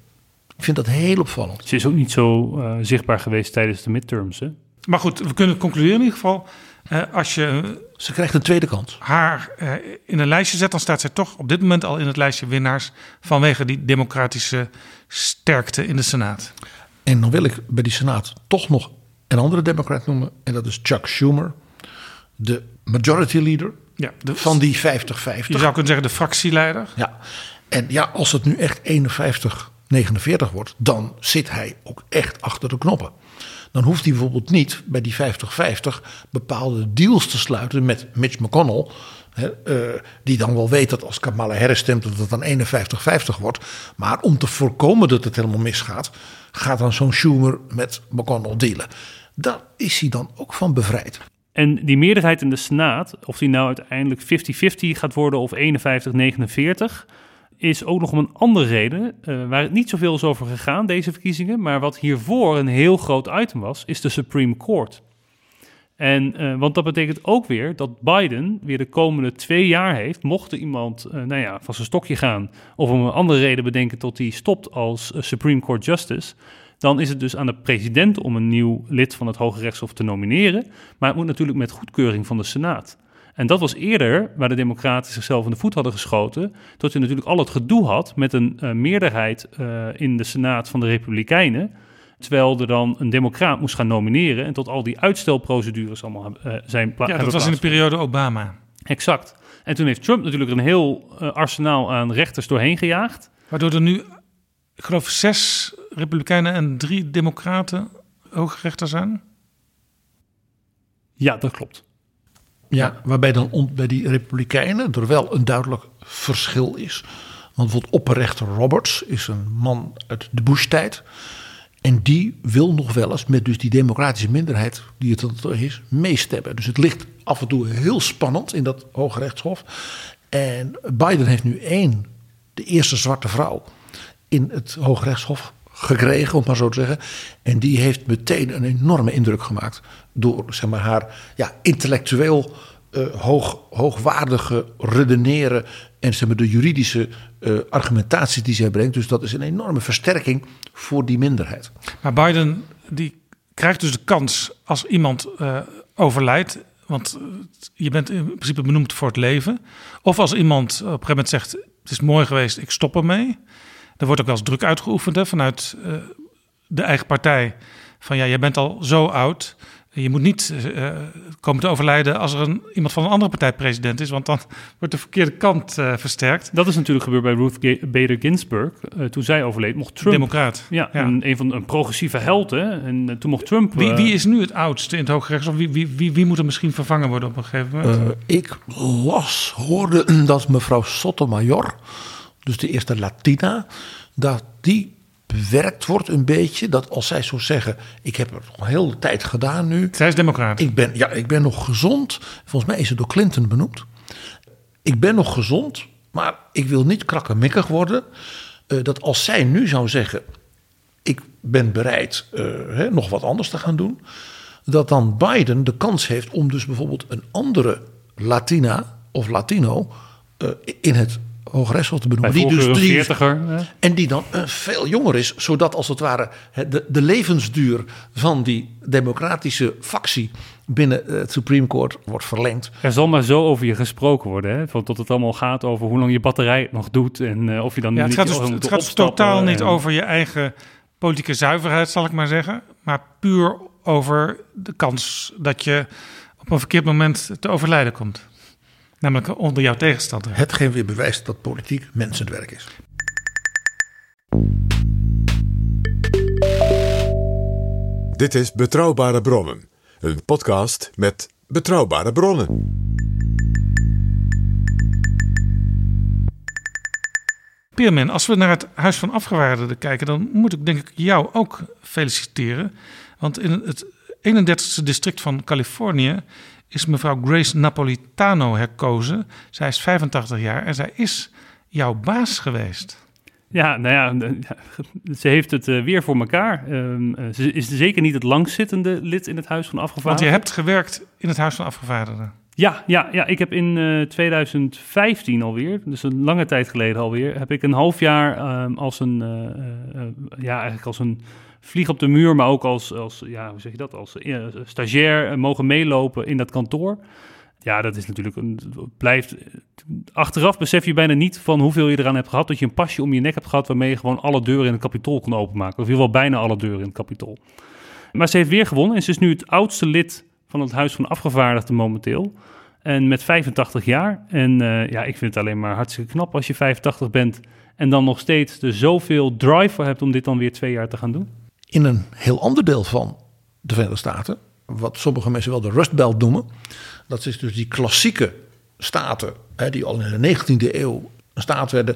ik vind dat heel opvallend. Ze is ook niet zo uh, zichtbaar geweest tijdens de midterms. Hè? Maar goed, we kunnen concluderen in ieder geval. Uh, als je ze krijgt een tweede kans. Haar uh, in een lijstje zet, dan staat zij toch op dit moment al in het lijstje winnaars. vanwege die democratische sterkte in de Senaat. En dan wil ik bij die Senaat toch nog een andere Democrat noemen. En dat is Chuck Schumer, de majority leader ja, de, van die 50-50. Je zou kunnen zeggen de fractieleider. Ja, en ja, als het nu echt 51, 49 wordt, dan zit hij ook echt achter de knoppen. Dan hoeft hij bijvoorbeeld niet bij die 50-50 bepaalde deals te sluiten met Mitch McConnell. Uh, die dan wel weet dat als Kamala Harris stemt dat het dan 51-50 wordt. Maar om te voorkomen dat het helemaal misgaat, gaat dan zo'n Schumer met McConnell dealen. Daar is hij dan ook van bevrijd. En die meerderheid in de Senaat, of die nou uiteindelijk 50-50 gaat worden of 51-49 is ook nog om een andere reden, uh, waar het niet zoveel is over gegaan, deze verkiezingen, maar wat hiervoor een heel groot item was, is de Supreme Court. En, uh, want dat betekent ook weer dat Biden weer de komende twee jaar heeft, mocht er iemand uh, nou ja, van zijn stokje gaan of om een andere reden bedenken tot hij stopt als Supreme Court Justice, dan is het dus aan de president om een nieuw lid van het Hoge Rechtshof te nomineren. Maar het moet natuurlijk met goedkeuring van de Senaat. En dat was eerder waar de Democraten zichzelf in de voet hadden geschoten. Tot je natuurlijk al het gedoe had met een uh, meerderheid uh, in de Senaat van de Republikeinen. Terwijl er dan een Democraat moest gaan nomineren. En tot al die uitstelprocedures allemaal uh, zijn plaats. Ja, dat was in de periode Obama. Exact. En toen heeft Trump natuurlijk een heel arsenaal aan rechters doorheen gejaagd. Waardoor er nu, ik geloof, zes Republikeinen en drie Democraten hoogrechter zijn. Ja, dat klopt. Ja, waarbij dan bij die Republikeinen er wel een duidelijk verschil is. Want bijvoorbeeld opperrechter Roberts is een man uit de Bush-tijd. En die wil nog wel eens met dus die democratische minderheid die het is, meestemmen. Dus het ligt af en toe heel spannend in dat Hoge Rechtshof. En Biden heeft nu één, de eerste zwarte vrouw in het Hoge Rechtshof gekregen, om maar zo te zeggen. En die heeft meteen een enorme indruk gemaakt door zeg maar, haar ja, intellectueel uh, hoog, hoogwaardige redeneren en zeg maar, de juridische uh, argumentatie die zij brengt. Dus dat is een enorme versterking voor die minderheid. Maar Biden die krijgt dus de kans als iemand uh, overlijdt. Want je bent in principe benoemd voor het leven. Of als iemand op een gegeven moment zegt: Het is mooi geweest, ik stop ermee. Er wordt ook wel eens druk uitgeoefend hè, vanuit de eigen partij van ja, jij bent al zo oud. Je moet niet uh, komen te overlijden als er een, iemand van een andere partij president is, want dan wordt de verkeerde kant uh, versterkt. Dat is natuurlijk gebeurd bij Ruth Bader Ginsburg. Uh, toen zij overleed, mocht Trump. Democraat. Ja, ja. Een, een, van een progressieve held. Hè? En toen mocht Trump. Wie, wie, is nu het oudste in het Hoge Rechtshof? Wie, wie, wie, wie, moet er misschien vervangen worden op een gegeven moment? ik las, hoorde dat mevrouw Sotomayor, dus de eerste Latina, dat die bewerkt wordt een beetje. Dat als zij zo zeggen, ik heb het al heel de tijd gedaan nu. Zij is democraat. Ik ben, ja, ik ben nog gezond. Volgens mij is het door Clinton benoemd. Ik ben nog gezond, maar ik wil niet krakkemikkig worden. Uh, dat als zij nu zou zeggen, ik ben bereid uh, hè, nog wat anders te gaan doen. Dat dan Biden de kans heeft om dus bijvoorbeeld een andere Latina of Latino uh, in het Hoogrechtshof te benoemen. Die dus die, en die dan uh, veel jonger is, zodat als het ware de, de levensduur van die democratische factie binnen het Supreme Court wordt verlengd. Er zal maar zo over je gesproken worden, hè? Van tot het allemaal gaat over hoe lang je batterij nog doet en uh, of je dan ja, niet het gaat, dus, het gaat dus totaal en... niet over je eigen politieke zuiverheid, zal ik maar zeggen, maar puur over de kans dat je op een verkeerd moment te overlijden komt. Namelijk onder jouw tegenstander. Hetgeen weer bewijst dat politiek mensenwerk is. Dit is Betrouwbare Bronnen. Een podcast met betrouwbare bronnen. Pierman, als we naar het Huis van Afgewaarden kijken... dan moet ik denk ik jou ook feliciteren. Want in het 31ste district van Californië is mevrouw Grace Napolitano herkozen. Zij is 85 jaar en zij is jouw baas geweest. Ja, nou ja, ze heeft het uh, weer voor elkaar. Um, ze is zeker niet het langzittende lid in het Huis van Afgevaardigden. Want je hebt gewerkt in het Huis van Afgevaardigden. Ja, ja, ja, ik heb in uh, 2015 alweer, dus een lange tijd geleden alweer, heb ik een half jaar um, als een, ja, eigenlijk als een vlieg op de muur, maar ook als, als ja, hoe zeg je dat, als stagiair mogen meelopen in dat kantoor. Ja, dat is natuurlijk een, blijft. Achteraf besef je bijna niet van hoeveel je eraan hebt gehad. Dat je een pasje om je nek hebt gehad waarmee je gewoon alle deuren in het kapitool kon openmaken. Of in ieder geval bijna alle deuren in het kapitool. Maar ze heeft weer gewonnen en ze is nu het oudste lid van het Huis van Afgevaardigden momenteel. En met 85 jaar. En uh, ja, ik vind het alleen maar hartstikke knap als je 85 bent. En dan nog steeds er zoveel drive voor hebt om dit dan weer twee jaar te gaan doen in een heel ander deel van de Verenigde Staten, wat sommige mensen wel de Rust Belt noemen. Dat is dus die klassieke staten, hè, die al in de 19e eeuw een staat werden.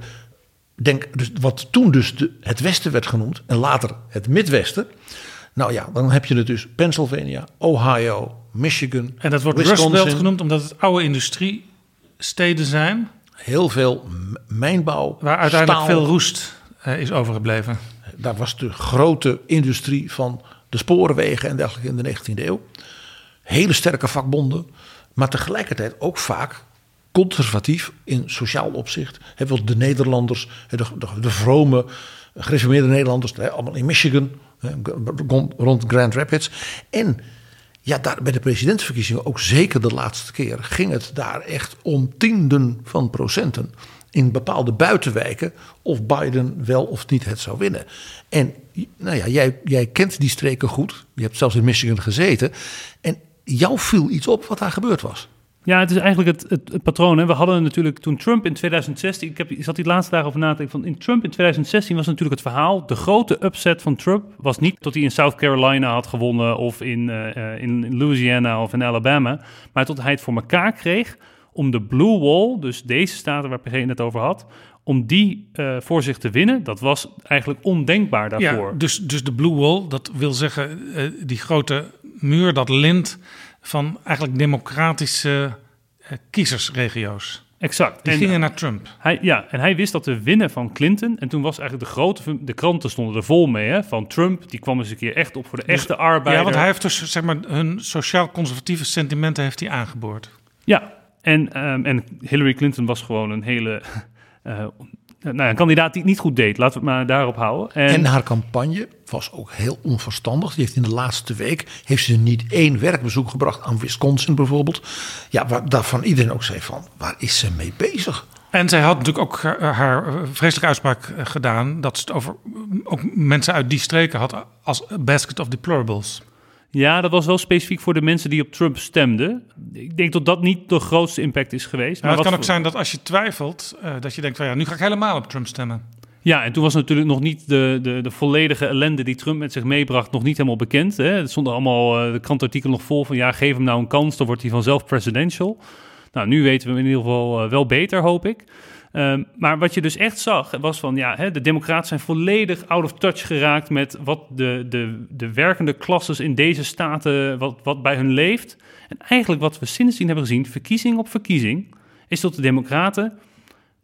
Denk, dus wat toen dus de, het Westen werd genoemd en later het Midwesten. Nou ja, dan heb je het dus Pennsylvania, Ohio, Michigan. En dat wordt Rust Belt genoemd omdat het oude industriesteden zijn. Heel veel mijnbouw. Waar uiteindelijk veel roest uh, is overgebleven daar was de grote industrie van de sporenwegen en dergelijke in de 19e eeuw. Hele sterke vakbonden, maar tegelijkertijd ook vaak conservatief in sociaal opzicht. Hebben de Nederlanders, de, de, de vrome, gereformeerde Nederlanders, allemaal in Michigan, rond Grand Rapids. En ja, bij de presidentsverkiezingen, ook zeker de laatste keer, ging het daar echt om tienden van procenten in bepaalde buitenwijken of Biden wel of niet het zou winnen. En nou ja, jij, jij kent die streken goed. Je hebt zelfs in Michigan gezeten. En jou viel iets op wat daar gebeurd was. Ja, het is eigenlijk het, het, patroon. Hè. We hadden natuurlijk toen Trump in 2016, ik, heb, ik zat die laatste dagen over na te denken, van in Trump in 2016 was natuurlijk het verhaal, de grote upset van Trump was niet dat hij in South Carolina had gewonnen of in, uh, in Louisiana of in Alabama, maar tot hij het voor elkaar kreeg om de Blue Wall, dus deze staten waar PG het over had, om die uh, voor zich te winnen, dat was eigenlijk ondenkbaar daarvoor. Ja, dus, dus de Blue Wall, dat wil zeggen uh, die grote muur, dat lint van eigenlijk democratische uh, kiezersregio's. Exact. Die en, gingen naar Trump. Hij, ja, en hij wist dat te winnen van Clinton. En toen was eigenlijk de grote... De kranten stonden er vol mee, hè. Van Trump, die kwam eens een keer echt op voor de dus, echte arbeider. Ja, want hij heeft dus, zeg maar, hun sociaal-conservatieve sentimenten heeft hij aangeboord. Ja, en, um, en Hillary Clinton was gewoon een hele uh, nou ja, een kandidaat die het niet goed deed. Laten we het maar daarop houden. En, haar campagne was ook heel onverstandig. Die heeft in de laatste week heeft ze niet één werkbezoek gebracht aan Wisconsin bijvoorbeeld. Ja, waar daarvan iedereen ook zei van, waar is ze mee bezig? En zij had natuurlijk ook haar vreselijke uitspraak gedaan dat ze het over ook mensen uit die streken had als basket of deplorables. Ja, dat was wel specifiek voor de mensen die op Trump stemden. Ik denk dat dat niet de grootste impact is geweest. Maar het kan ook zijn dat als je twijfelt, uh, dat je denkt van ja, nu ga ik helemaal op Trump stemmen. Ja, en toen was natuurlijk nog niet de, de, de volledige ellende die Trump met zich meebracht nog niet helemaal bekend. Hè. Stonden allemaal uh, de krantartikelen nog vol van ja, geef hem nou een kans, dan wordt hij vanzelf presidential. Nou, nu weten we in ieder geval uh, wel beter, hoop ik. Um, maar wat je dus echt zag, was van ja, hè, de Democraten zijn volledig out of touch geraakt met wat de, de, de werkende klasses in deze staten, wat, wat bij hun leeft. En eigenlijk wat we sindsdien hebben gezien, verkiezing op verkiezing, is dat de Democraten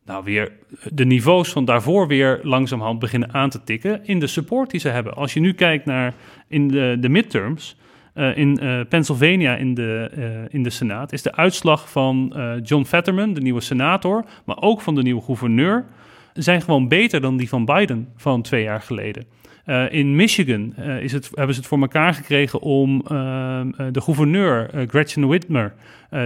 nou weer de niveaus van daarvoor weer langzamerhand beginnen aan te tikken in de support die ze hebben. Als je nu kijkt naar in de, de midterms, uh, in uh, Pennsylvania in de, uh, in de Senaat is de uitslag van John Fetterman, de nieuwe senator, maar ook van de nieuwe gouverneur, zijn gewoon beter dan die van Biden van twee jaar geleden. In Michigan is het, hebben ze het voor elkaar gekregen om de gouverneur Gretchen Whitmer,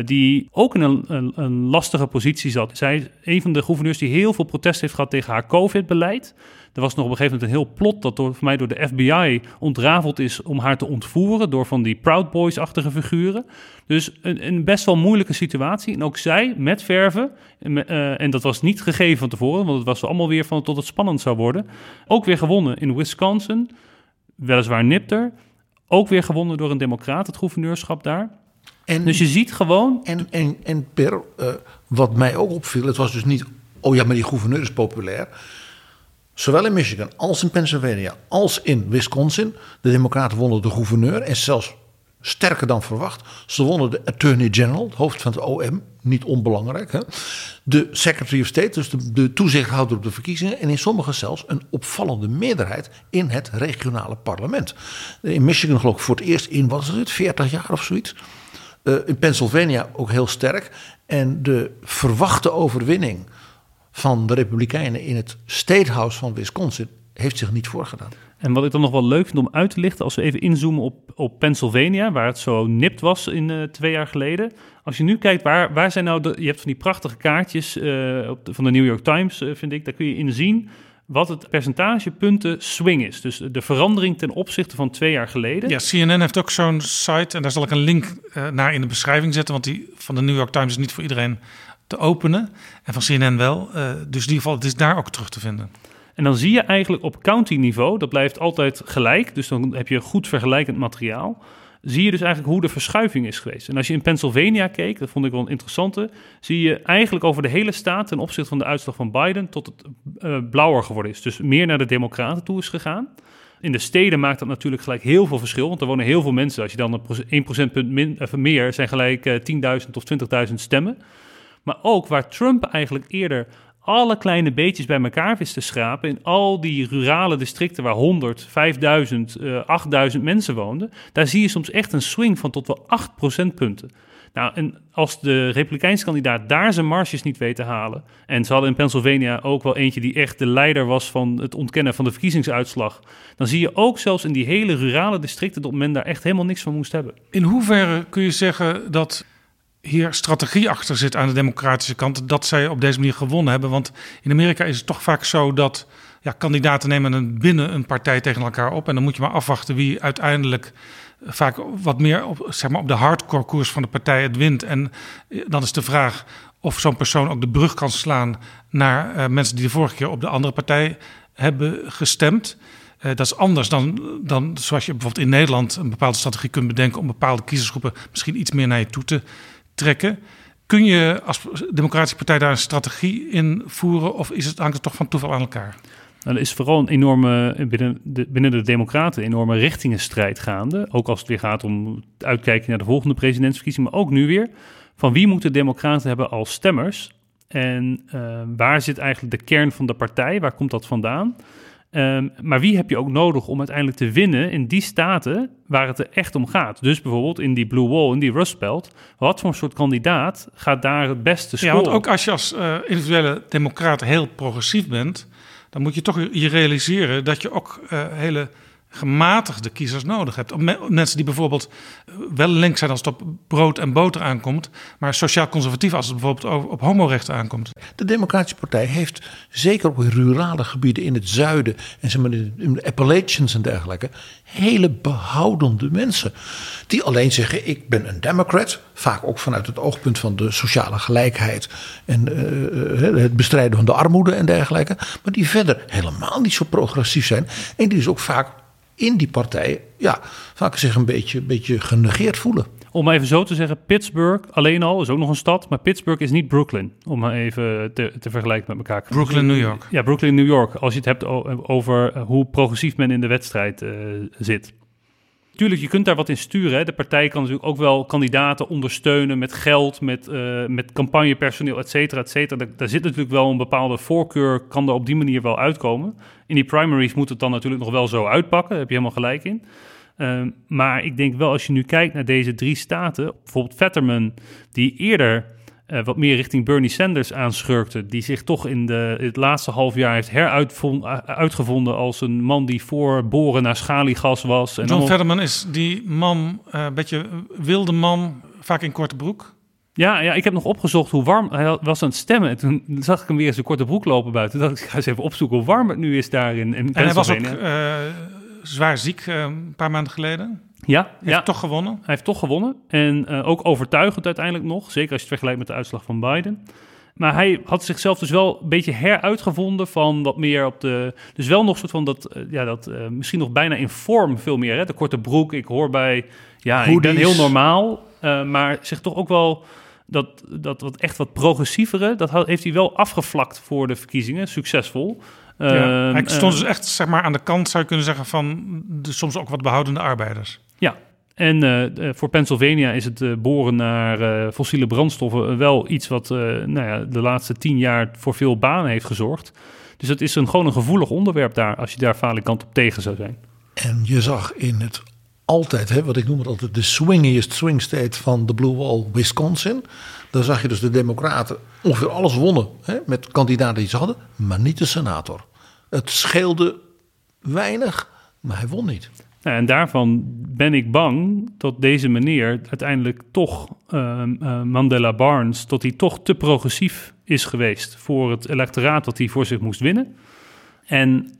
die ook in een, een, een, lastige positie zat. Zij is een van de gouverneurs die heel veel protest heeft gehad tegen haar COVID-beleid. Er was nog op een gegeven moment een heel plot dat door, voor mij door de FBI ontrafeld is om haar te ontvoeren door van die Proud Boys-achtige figuren. Dus een, een, best wel moeilijke situatie. En ook zij met verven, en, uh, en dat was niet gegeven van tevoren, want het was allemaal weer van tot het spannend zou worden. Ook weer gewonnen in Wisconsin, weliswaar nipter. Ook weer gewonnen door een democraat, het gouverneurschap daar. En, dus je ziet gewoon... En, en, en Per, uh, wat mij ook opviel, het was dus niet... oh ja, maar die gouverneur is populair... Zowel in Michigan als in Pennsylvania als in Wisconsin. De Democraten wonnen de gouverneur en zelfs sterker dan verwacht. Ze wonnen de Attorney General, het hoofd van het OM, niet onbelangrijk. Hè? De Secretary of State, dus de, de, toezichthouder op de verkiezingen. En in sommige zelfs een opvallende meerderheid in het regionale parlement. In Michigan geloof ik voor het eerst in, wat het, 40 jaar of zoiets. Uh, in Pennsylvania ook heel sterk. En de verwachte overwinning van de Republikeinen in het State House van Wisconsin heeft zich niet voorgedaan. En wat ik dan nog wel leuk vind om uit te lichten, als we even inzoomen op, op Pennsylvania, waar het zo nipt was in uh, twee jaar geleden. Als je nu kijkt, waar, waar zijn nou de. Je hebt van die prachtige kaartjes uh, op de, van de New York Times, uh, vind ik. Daar kun je in zien wat het percentage punten swing is. Dus de verandering ten opzichte van twee jaar geleden. Ja, CNN heeft ook zo'n site en daar zal ik een link naar in de beschrijving zetten, want die van de New York Times is niet voor iedereen te openen. En van CNN wel. Uh, dus in ieder geval, het is daar ook terug te vinden. En dan zie je eigenlijk op county niveau, dat blijft altijd gelijk. Dus dan heb je goed vergelijkend materiaal. Zie je dus eigenlijk hoe de verschuiving is geweest. En als je in Pennsylvania keek, dat vond ik wel een interessante, zie je eigenlijk over de hele staat ten opzichte van de uitslag van Biden tot het uh, blauwer geworden is. Dus meer naar de Democraten toe is gegaan. In de steden maakt dat natuurlijk gelijk heel veel verschil, want er wonen heel veel mensen. Als je dan een 1 procentpunt uh, meer, zijn gelijk uh, 10.000 of 20.000 stemmen. Maar ook waar Trump eigenlijk eerder alle kleine beetjes bij elkaar wist te schrapen. In al die rurale districten waar 100, 5000, uh, 8000 mensen woonden. Daar zie je soms echt een swing van tot wel 8 procentpunten. Nou, en als de Republikeinse kandidaat daar zijn marges niet weet te halen. En ze hadden in Pennsylvania ook wel eentje die echt de leider was van het ontkennen van de verkiezingsuitslag. Dan zie je ook zelfs in die hele rurale districten dat men daar echt helemaal niks van moest hebben. In hoeverre kun je zeggen dat hier strategie achter zit aan de democratische kant, dat zij op deze manier gewonnen hebben. Want in Amerika is het toch vaak zo dat ja, kandidaten nemen een, binnen een partij tegen elkaar op. En dan moet je maar afwachten wie uiteindelijk vaak wat meer op, zeg maar, op de hardcore koers van de partij het wint. En eh, dan is de vraag of zo'n persoon ook de brug kan slaan naar uh, mensen die de vorige keer op de andere partij hebben gestemd. Dat is anders dan, dan zoals je bijvoorbeeld in Nederland een bepaalde strategie kunt bedenken om bepaalde kiezersgroepen misschien iets meer naar je toe te trekken. Kun je als Democratische Partij daar een strategie in voeren of is het, hangt het toch van toeval aan elkaar? Nou, er is vooral een enorme, binnen de, binnen de Democraten, enorme richtingenstrijd gaande. Ook als het weer gaat om uitkijken naar de volgende presidentsverkiezing, maar ook nu weer. Van wie moeten de Democraten hebben als stemmers? En uh, waar zit eigenlijk de kern van de partij? Waar komt dat vandaan? Ehm, maar wie heb je ook nodig om uiteindelijk te winnen in die staten waar het er echt om gaat? Dus bijvoorbeeld in die Blue Wall, in die Rust Belt. Wat voor soort kandidaat gaat daar het beste scoren? Ja, want ook als je als uh, individuele democraat heel progressief bent... dan moet je toch je realiseren dat je ook uh, hele gematigde kiezers nodig hebt. Mensen die bijvoorbeeld eh, wel links zijn als het op brood en boter aankomt, maar sociaal conservatief als het bijvoorbeeld op homorechten aankomt. De Democratische Partij heeft zeker op rurale gebieden in het zuiden en zeg maar in de Appalachians en dergelijke hele behoudende mensen. Die alleen zeggen: Ik ben een Democrat. Vaak ook vanuit het oogpunt van de sociale gelijkheid en uh, het bestrijden van de armoede en dergelijke. Maar die verder helemaal niet zo progressief zijn. En die dus ook vaak in die partij ja, vaak zich een beetje, beetje genegeerd voelen. Om even zo te zeggen, Pittsburgh alleen al is ook nog een stad, maar Pittsburgh is niet Brooklyn. Om maar even te, te vergelijken met elkaar. Brooklyn, New York. Ja, Brooklyn, New York. Als je het hebt over hoe progressief men in de wedstrijd uh, zit. Tuurlijk, je kunt daar wat in sturen. Hè. De partij kan natuurlijk ook wel kandidaten ondersteunen met geld, met, uh, met campagnepersoneel, et cetera, et cetera. Daar, zit natuurlijk wel een bepaalde voorkeur, kan er op die manier wel uitkomen. In die primaries moet het dan natuurlijk nog wel zo uitpakken, daar heb je helemaal gelijk in. Uh, maar ik denk wel, als je nu kijkt naar deze drie staten, bijvoorbeeld Vetterman, die eerder uh, wat meer richting Bernie Sanders aanschurkte. Die zich toch in de, het laatste half jaar heeft heruitgevonden als een man die voor boren naar schaliegas was. En John allemaal... Fetterman is die man, uh, een beetje wilde man, vaak in korte broek. Ja, ja, ik heb nog opgezocht hoe warm hij was aan het stemmen. En toen zag ik hem weer eens een korte broek lopen buiten. Dacht ik, ik ga eens even opzoeken hoe warm het nu is daar in, in En hij was ook uh, zwaar ziek een paar maanden geleden. Ja, hij heeft toch gewonnen. Hij heeft toch gewonnen. En uh, ook overtuigend uiteindelijk nog. Zeker als je het vergelijkt met de uitslag van Biden. Maar hij had zichzelf dus wel een beetje heruitgevonden van wat meer op de... Dus wel nog soort van dat, uh, ja, dat uh, misschien nog bijna in vorm veel meer. Hè? De korte broek, ik hoor bij... Ja, Hoodies. ik ben heel normaal. maar zich toch ook wel dat, dat wat echt wat progressievere... dat heeft hij wel afgevlakt voor de verkiezingen. Succesvol. Ja, hij stond dus echt zeg maar, aan de kant, zou je kunnen zeggen, van de soms ook wat behoudende arbeiders. Ja, en uh, voor Pennsylvania is het uh, boren naar uh, fossiele brandstoffen wel iets wat nou ja, de laatste tien jaar voor veel banen heeft gezorgd. Dus het is een, gewoon een gevoelig onderwerp daar, als je daar falikant op tegen zou zijn. En je zag in het altijd, hè, wat ik noem het altijd de swingiest swing state van de Blue Wall, Wisconsin. Daar zag je dus de Democraten ongeveer alles wonnen hè, met kandidaten die ze hadden, maar niet de senator. Het scheelde weinig, maar hij won niet. En daarvan ben ik bang dat deze meneer uiteindelijk toch, uh, uh, Mandela Barnes, tot hij toch te progressief is geweest voor het electoraat dat hij voor zich moest winnen. En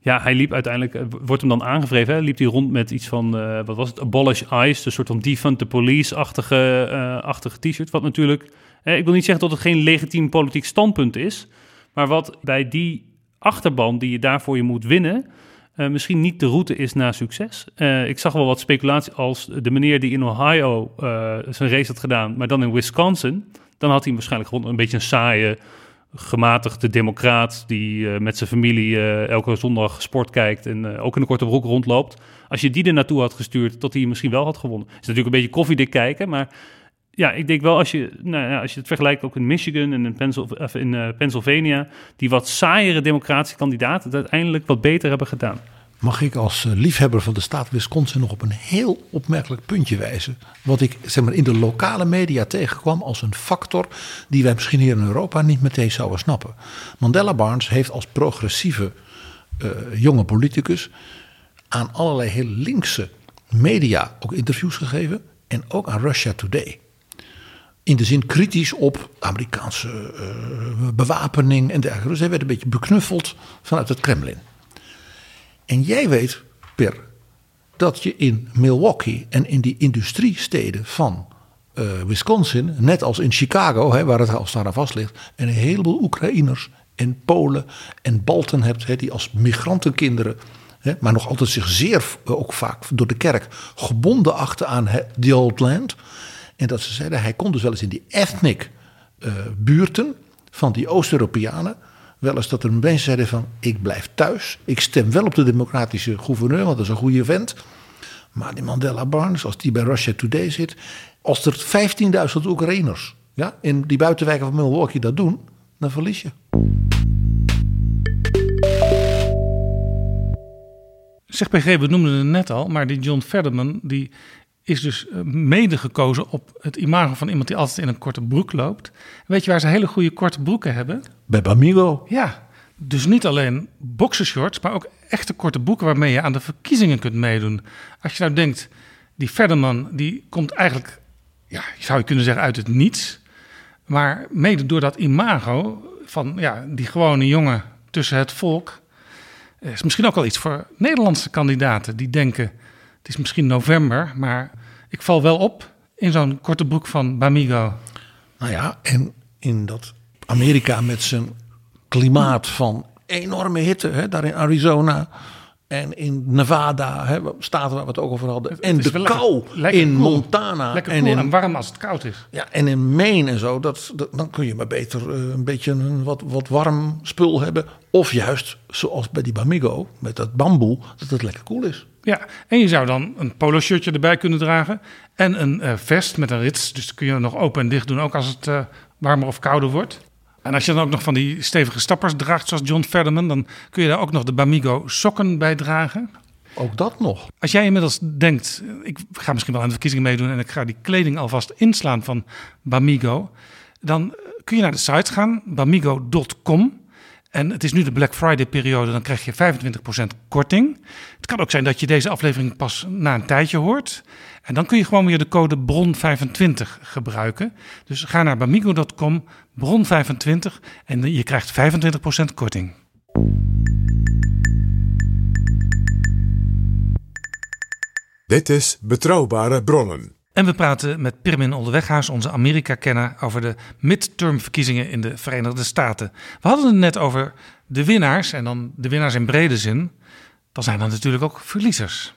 ja, hij liep uiteindelijk, eh, wordt hem dan aangevreven, liep hij rond met iets van, uh, wat was het, Abolish ICE, een soort van defund the police-achtige achtige t-shirt. Wat natuurlijk, ik wil niet zeggen dat het geen legitiem politiek standpunt is, maar wat bij die achterban die je daarvoor je moet winnen, uh, misschien niet de route is naar succes. Uh, ik zag wel wat speculatie als de meneer die in Ohio uh, zijn race had gedaan, maar dan in Wisconsin. Dan had hij waarschijnlijk gewoon een beetje een saaie, gematigde democraat die met zijn familie elke zondag sport kijkt en ook in een korte broek rondloopt. Als je die er naartoe had gestuurd, dat hij misschien wel had gewonnen. is natuurlijk een beetje koffiedik kijken, maar ja, ik denk wel als je, nou ja, als je het vergelijkt ook in Michigan en in, uh, Pennsylvania, die wat saaiere democratische kandidaten het uiteindelijk wat beter hebben gedaan. Mag ik als uh, liefhebber van de staat Wisconsin nog op een heel opmerkelijk puntje wijzen? Wat ik zeg maar, in de lokale media tegenkwam als een factor die wij misschien hier in Europa niet meteen zouden snappen. Mandela Barnes heeft als progressieve uh, jonge politicus aan allerlei heel linkse media ook interviews gegeven. En ook aan Russia Today in de zin kritisch op Amerikaanse uh, bewapening en dergelijke. Dus hij werd een beetje beknuffeld vanuit het Kremlin. En jij weet, Per, dat je in Milwaukee en in die industriesteden van uh, Wisconsin, net als in Chicago, hè, waar het als daar aan vast ligt, een heleboel Oekraïners en Polen en Balten hebt, hè, die als migrantenkinderen, maar nog altijd zich zeer, ook vaak door de kerk, gebonden achten aan the old land. En dat ze zeiden, hij kon dus wel eens in die ethnic uh, buurten van die Oost-Europeanen. Wel eens dat er mensen zeiden van, ik blijf thuis. Ik stem wel op de democratische gouverneur, want dat is een goede vent. Maar die Mandela Barnes, als die bij Russia Today zit. Als er 15.000 Oekraïners ja, in die buitenwijken van Milwaukee dat doen, dan verlies je. Zeg PG, we noemden het net al, maar die John Fetterman die is dus eh, mede gekozen op het imago van iemand die altijd in een korte broek loopt. Weet je waar ze hele goede korte broeken hebben? Bij Bamigo. Ja, dus niet alleen boxershorts, maar ook echte korte broeken waarmee je aan de verkiezingen kunt meedoen. Als je nou denkt, die Fetterman die komt eigenlijk, ja, zou je kunnen zeggen uit het niets. Maar mede door dat imago van ja, die gewone jongen tussen het volk, is misschien ook wel iets voor Nederlandse kandidaten die denken: het is misschien november, maar ik val wel op in zo'n korte broek van Bamigo. Nou ja, en in dat Amerika met zijn klimaat van enorme hitte, hè, daar in Arizona en in Nevada, hè, staten waar we het ook over hadden. En de kou lekker in cool. Montana. Lekker en cool in en warm als het koud is. Ja, en in Maine en zo, dat, dat- dan kun je maar beter eh, een beetje een wat, wat warm spul hebben. Of juist, zoals bij die Bamigo, met dat bamboe, dat het lekker koel is. Ja, en je zou dan een polo shirtje erbij kunnen dragen. En een eh, vest met een rits. Dus dat kun je nog open en dicht doen, ook als het eh, warmer of kouder wordt. En als je dan ook nog van die stevige stappers draagt, zoals John Ferdinand, dan kun je daar ook nog de Bamigo sokken bij dragen. Ook dat nog. Als jij inmiddels denkt, ik ga misschien wel aan de verkiezingen meedoen en ik ga die kleding alvast inslaan van Bamigo, dan kun je naar de site gaan, bamigo.com. En het is nu de Black Friday periode, dan krijg je 25% korting. Het kan ook zijn dat je deze aflevering pas na een tijdje hoort. En dan kun je gewoon weer de code BRON25 gebruiken. Dus ga naar bamigo.com, BRON25 en je krijgt 25% korting. Dit is Betrouwbare Bronnen. En we praten met Pirmin Onderweghuis, onze Amerika-kenner, over de midtermverkiezingen in de Verenigde Staten. We hadden het net over de winnaars, en dan de winnaars in brede zin. Dan zijn er natuurlijk ook verliezers.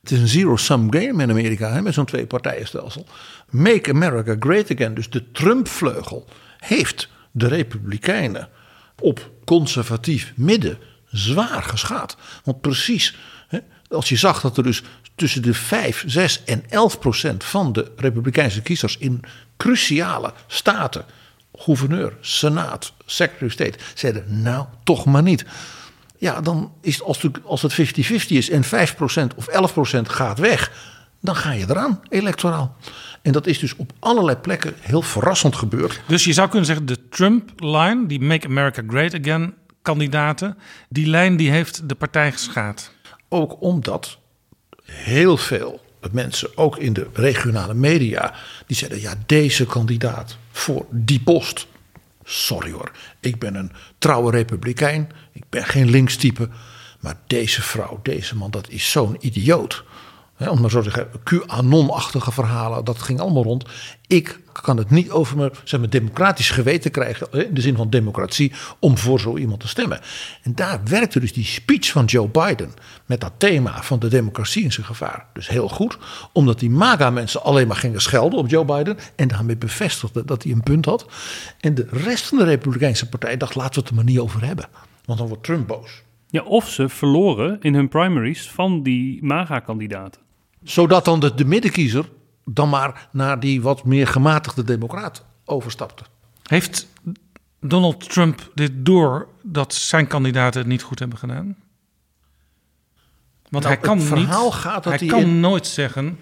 Het is een zero-sum game in Amerika, hè, met zo'n twee-partijenstelsel. Make America Great Again, dus de Trump-vleugel, heeft de Republikeinen op conservatief midden zwaar geschaad. Want precies, hè, als je zag dat er dus tussen de 5, 6 en 11 procent van de Republikeinse kiezers in cruciale staten, gouverneur, senaat, secretary of state, zeiden nou toch maar niet. Ja, dan is het als, het- als het 50-50 is en 5% of 11% gaat weg, dan ga je eraan, electoraal. En dat is dus op allerlei plekken heel verrassend gebeurd. Dus je zou kunnen zeggen, de Trump-line, die Make America Great Again kandidaten, die lijn die heeft de partij geschaad. Ook omdat heel veel mensen, ook in de regionale media, die zeiden: ja, deze kandidaat voor die post. Sorry hoor, ik ben een trouwe republikein, ik ben geen linkstype. Maar deze vrouw, deze man, dat is zo'n idioot. Hè, om maar zo te zeggen, QAnon-achtige verhalen, dat ging allemaal rond. Ik kan het niet over mijn zeg maar, democratisch geweten krijgen, in de zin van democratie, om voor zo iemand te stemmen. En daar werkte dus die speech van Joe Biden met dat thema van de democratie in zijn gevaar. Dus heel goed, omdat die MAGA-mensen alleen maar gingen schelden op Joe Biden en daarmee bevestigden dat hij een punt had. En de rest van de Republikeinse partij dacht, laten we het er maar niet over hebben, want dan wordt Trump boos. Ja, of ze verloren in hun primaries van die MAGA-kandidaten. Zodat dan de, de middenkiezer dan maar naar die wat meer gematigde democraat overstapte. Heeft Donald Trump dit door dat zijn kandidaten het niet goed hebben gedaan? Want Nou, hij kan, het verhaal niet, gaat dat hij hij kan in- nooit zeggen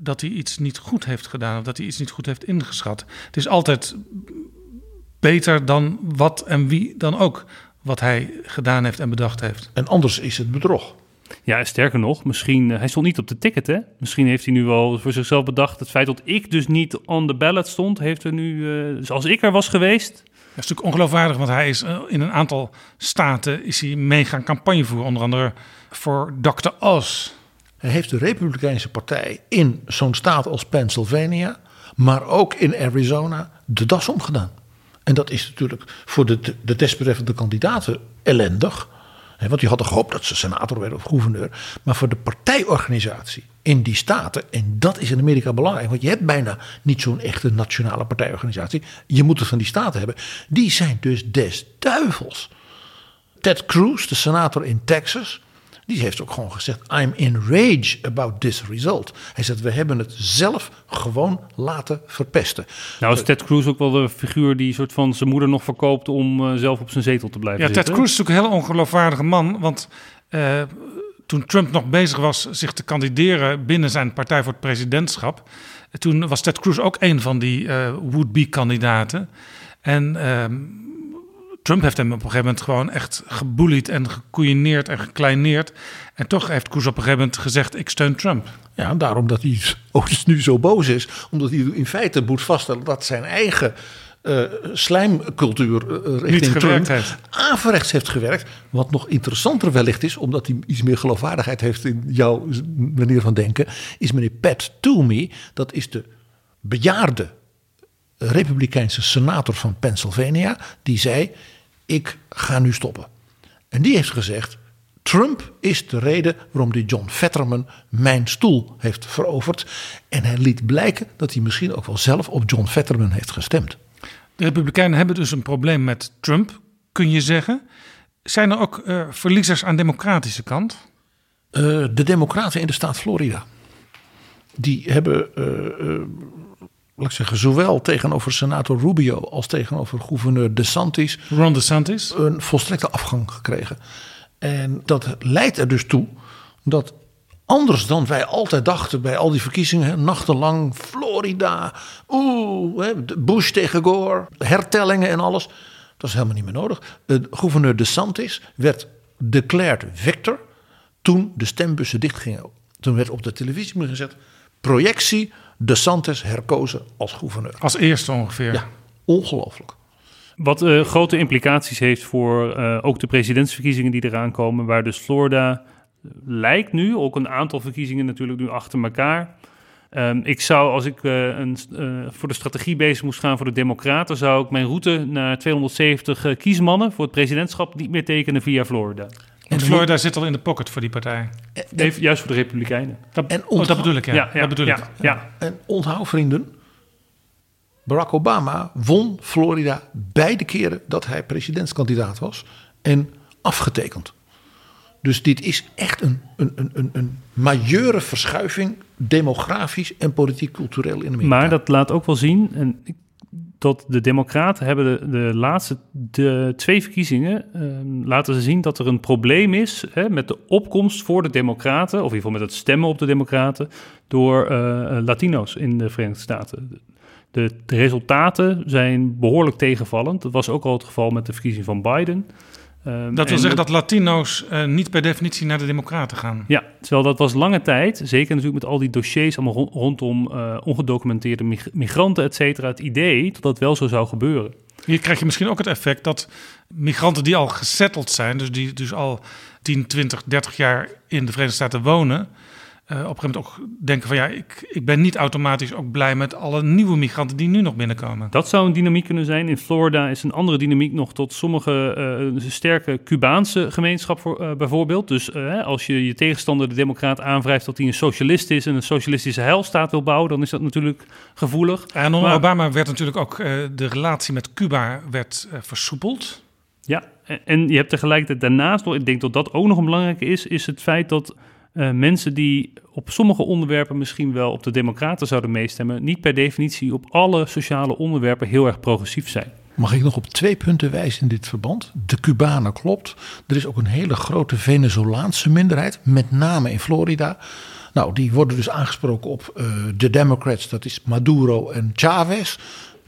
dat hij iets niet goed heeft gedaan of dat hij iets niet goed heeft ingeschat. Het is altijd beter dan wat en wie dan ook wat hij gedaan heeft en bedacht heeft. En anders is het bedrog. Ja, sterker nog, misschien, eh, hij stond niet op de ticket, hè? Misschien heeft hij nu wel voor zichzelf bedacht, het feit dat ik dus niet on the ballot stond, heeft er nu, eh, dus als ik er was geweest, Dat is natuurlijk ongeloofwaardig, want hij is eh, in een aantal staten is hij mee gaan campagne voeren. Onder andere voor Dr. Oz. Hij heeft de Republikeinse Partij in zo'n staat als Pennsylvania, maar ook in Arizona, de das omgedaan. En dat is natuurlijk voor de, de desbetreffende kandidaten ellendig. Want die hadden gehoopt dat ze senator werden of gouverneur. Maar voor de partijorganisatie in die staten, en dat is in Amerika belangrijk, want je hebt bijna niet zo'n echte nationale partijorganisatie. Je moet het van die staten hebben. Die zijn dus des duivels. Ted Cruz, de senator in Texas, die heeft ook gewoon gezegd: I'm enraged about this result. Hij zegt: We hebben het zelf gewoon laten verpesten. nou is Ted Cruz ook wel de figuur die soort van zijn moeder nog verkoopt om eh, zelf op zijn zetel te blijven Ja, Ted zitten. Cruz is natuurlijk een heel ongeloofwaardige man. Want eh, toen Trump nog bezig was zich te kandideren binnen zijn partij voor het presidentschap. Toen was Ted Cruz ook een van die uh, would-be-kandidaten. En ehm, Trump heeft hem op een gegeven moment gewoon echt geboelied en gekoeieneerd en gekleineerd. En toch heeft Cruz op een gegeven moment gezegd: Ik steun Trump. Ja, daarom dat hij ook nu zo boos is. Omdat hij in feite moet vaststellen dat zijn eigen uh, slijmcultuur uh, richting Trump heeft. averechts heeft gewerkt. Wat nog interessanter wellicht is, omdat hij iets meer geloofwaardigheid heeft in jouw manier van denken, is meneer Pat Toomey. Dat is de bejaarde republikeinse senator van Pennsylvania. Die zei: Ik ga nu stoppen. En die heeft gezegd: Trump is de reden waarom die John Fetterman mijn stoel heeft veroverd. En hij liet blijken dat hij misschien ook wel zelf op John Fetterman heeft gestemd. De Republikeinen hebben dus een probleem met Trump, kun je zeggen. Zijn er ook uh, verliezers aan de democratische kant? Uh, de Democraten in de staat Florida. Die hebben, uh, laat ik zeggen, zowel tegenover senator Rubio als tegenover gouverneur DeSantis. Ron DeSantis. Een volstrekte afgang gekregen. En dat leidt er dus toe dat Anders dan wij altijd dachten bij al die verkiezingen, nachtenlang, Florida, oeh, Bush tegen Gore, hertellingen en alles. Dat is helemaal niet meer nodig. De gouverneur DeSantis werd declared victor toen de stembussen dichtgingen. Toen werd op de televisie gezet, projectie DeSantis herkozen als gouverneur. Als eerste ongeveer. Ja, ongelooflijk. Wat uh, grote implicaties heeft voor uh, ook de presidentsverkiezingen die eraan komen, waar dus Florida lijkt nu, ook een aantal verkiezingen natuurlijk nu achter elkaar. Um, ik zou, als ik uh, een, uh, voor de strategie bezig moest gaan voor de Democraten, zou ik mijn route naar 270 uh, kiesmannen voor het presidentschap niet meer tekenen via Florida. En Florida zit al in de pocket voor die partij. En, juist voor de Republikeinen. Dat, en onthoud, oh, dat bedoel ik, ja. ja, ja dat bedoel ja, ik. Ja. En onthoud, vrienden, Barack Obama won Florida beide keren dat hij presidentskandidaat was en afgetekend. Dus dit is echt een, een, een, een majeure verschuiving, demografisch en politiek-cultureel in Amerika. Maar dat laat ook wel zien, en dat de Democraten hebben de, laatste de twee verkiezingen uh, laten zien dat er een probleem is hè, met de opkomst voor de Democraten, of in ieder geval met het stemmen op de Democraten, door uh, Latino's in de Verenigde Staten. De, de, resultaten zijn behoorlijk tegenvallend. Dat was ook al het geval met de verkiezing van Biden. Um, dat wil zeggen dat Latino's uh, niet per definitie naar de Democraten gaan. Ja, terwijl dat was lange tijd, zeker natuurlijk met al die dossiers allemaal rondom uh, ongedocumenteerde mig migranten, et cetera, het idee dat dat wel zo zou gebeuren. Hier krijg je misschien ook het effect dat migranten die al gesetteld zijn, dus die dus al 10, 20, 30 jaar in de Verenigde Staten wonen, uh, op een gegeven moment ook denken van ja, ik, ik ben niet automatisch ook blij met alle nieuwe migranten die nu nog binnenkomen. Dat zou een dynamiek kunnen zijn. In Florida is een andere dynamiek nog tot sommige uh, sterke Cubaanse gemeenschap voor, uh, bijvoorbeeld. Dus als je je tegenstander, de democraat, aanwrijft dat hij een socialist is en een socialistische heilstaat wil bouwen, dan is dat natuurlijk gevoelig. En onder maar, Obama werd natuurlijk ook de relatie met Cuba werd versoepeld. Ja, en, en je hebt tegelijkertijd daarnaast, ik denk dat dat ook nog een belangrijke is, is het feit dat uh, mensen die op sommige onderwerpen misschien wel op de Democraten zouden meestemmen, niet per definitie op alle sociale onderwerpen heel erg progressief zijn. Mag ik nog op twee punten wijzen in dit verband? De Cubanen klopt. Er is ook een hele grote Venezolaanse minderheid, met name in Florida. Nou, die worden dus aangesproken op uh, de Democrats, dat is Maduro en Chavez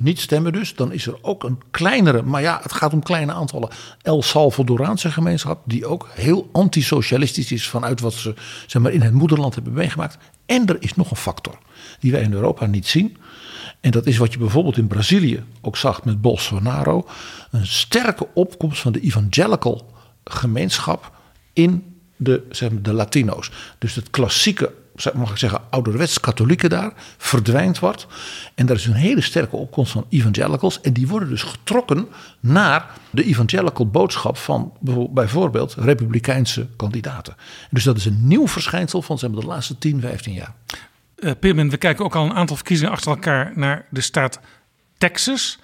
niet stemmen dus, dan is er ook een kleinere, maar ja, het gaat om kleine aantallen, El Salvadoraanse gemeenschap, die ook heel antisocialistisch is vanuit wat ze zeg maar, in het moederland hebben meegemaakt. En er is nog een factor die wij in Europa niet zien. En dat is wat je bijvoorbeeld in Brazilië ook zag met Bolsonaro. Een sterke opkomst van de evangelical gemeenschap in de, zeg maar, de Latino's. Dus het klassieke mag ik zeggen, ouderwets katholieken daar, verdwijnt wordt. En daar is een hele sterke opkomst van evangelicals. En die worden dus getrokken naar de evangelical boodschap van bijvoorbeeld republikeinse kandidaten. Dus dat is een nieuw verschijnsel van zeg maar, de laatste 10, 15 jaar. Uh, Pirmin, we kijken ook al een aantal verkiezingen achter elkaar naar de staat Texas.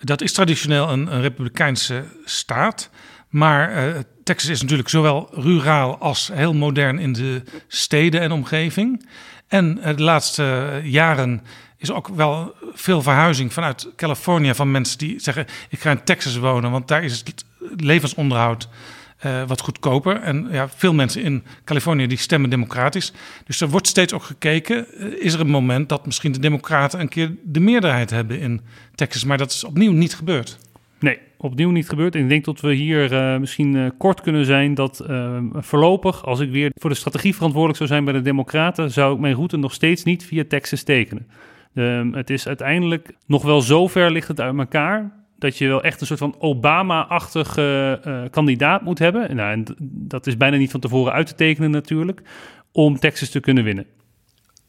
Dat is traditioneel een, een republikeinse staat. Maar uh, Texas is natuurlijk zowel ruraal als heel modern in de steden en omgeving. En uh, de laatste jaren is ook wel veel verhuizing vanuit Californië van mensen die zeggen: Ik ga in Texas wonen, want daar is het levensonderhoud eh, wat goedkoper. En ja, veel mensen in Californië die stemmen democratisch. Dus er wordt steeds ook gekeken, eh, is er een moment dat misschien de democraten een keer de meerderheid hebben in Texas. Maar dat is opnieuw niet gebeurd. Nee, opnieuw niet gebeurd. En ik denk dat we hier uh, misschien uh, kort kunnen zijn dat uh, voorlopig, als ik weer voor de strategie verantwoordelijk zou zijn bij de Democraten, zou ik mijn route nog steeds niet via Texas tekenen. Um, het is uiteindelijk nog wel zo ver ligt het uit elkaar dat je wel echt een soort van Obama-achtige uh, kandidaat moet hebben. Nou, en dat is bijna niet van tevoren uit te tekenen natuurlijk, om Texas te kunnen winnen.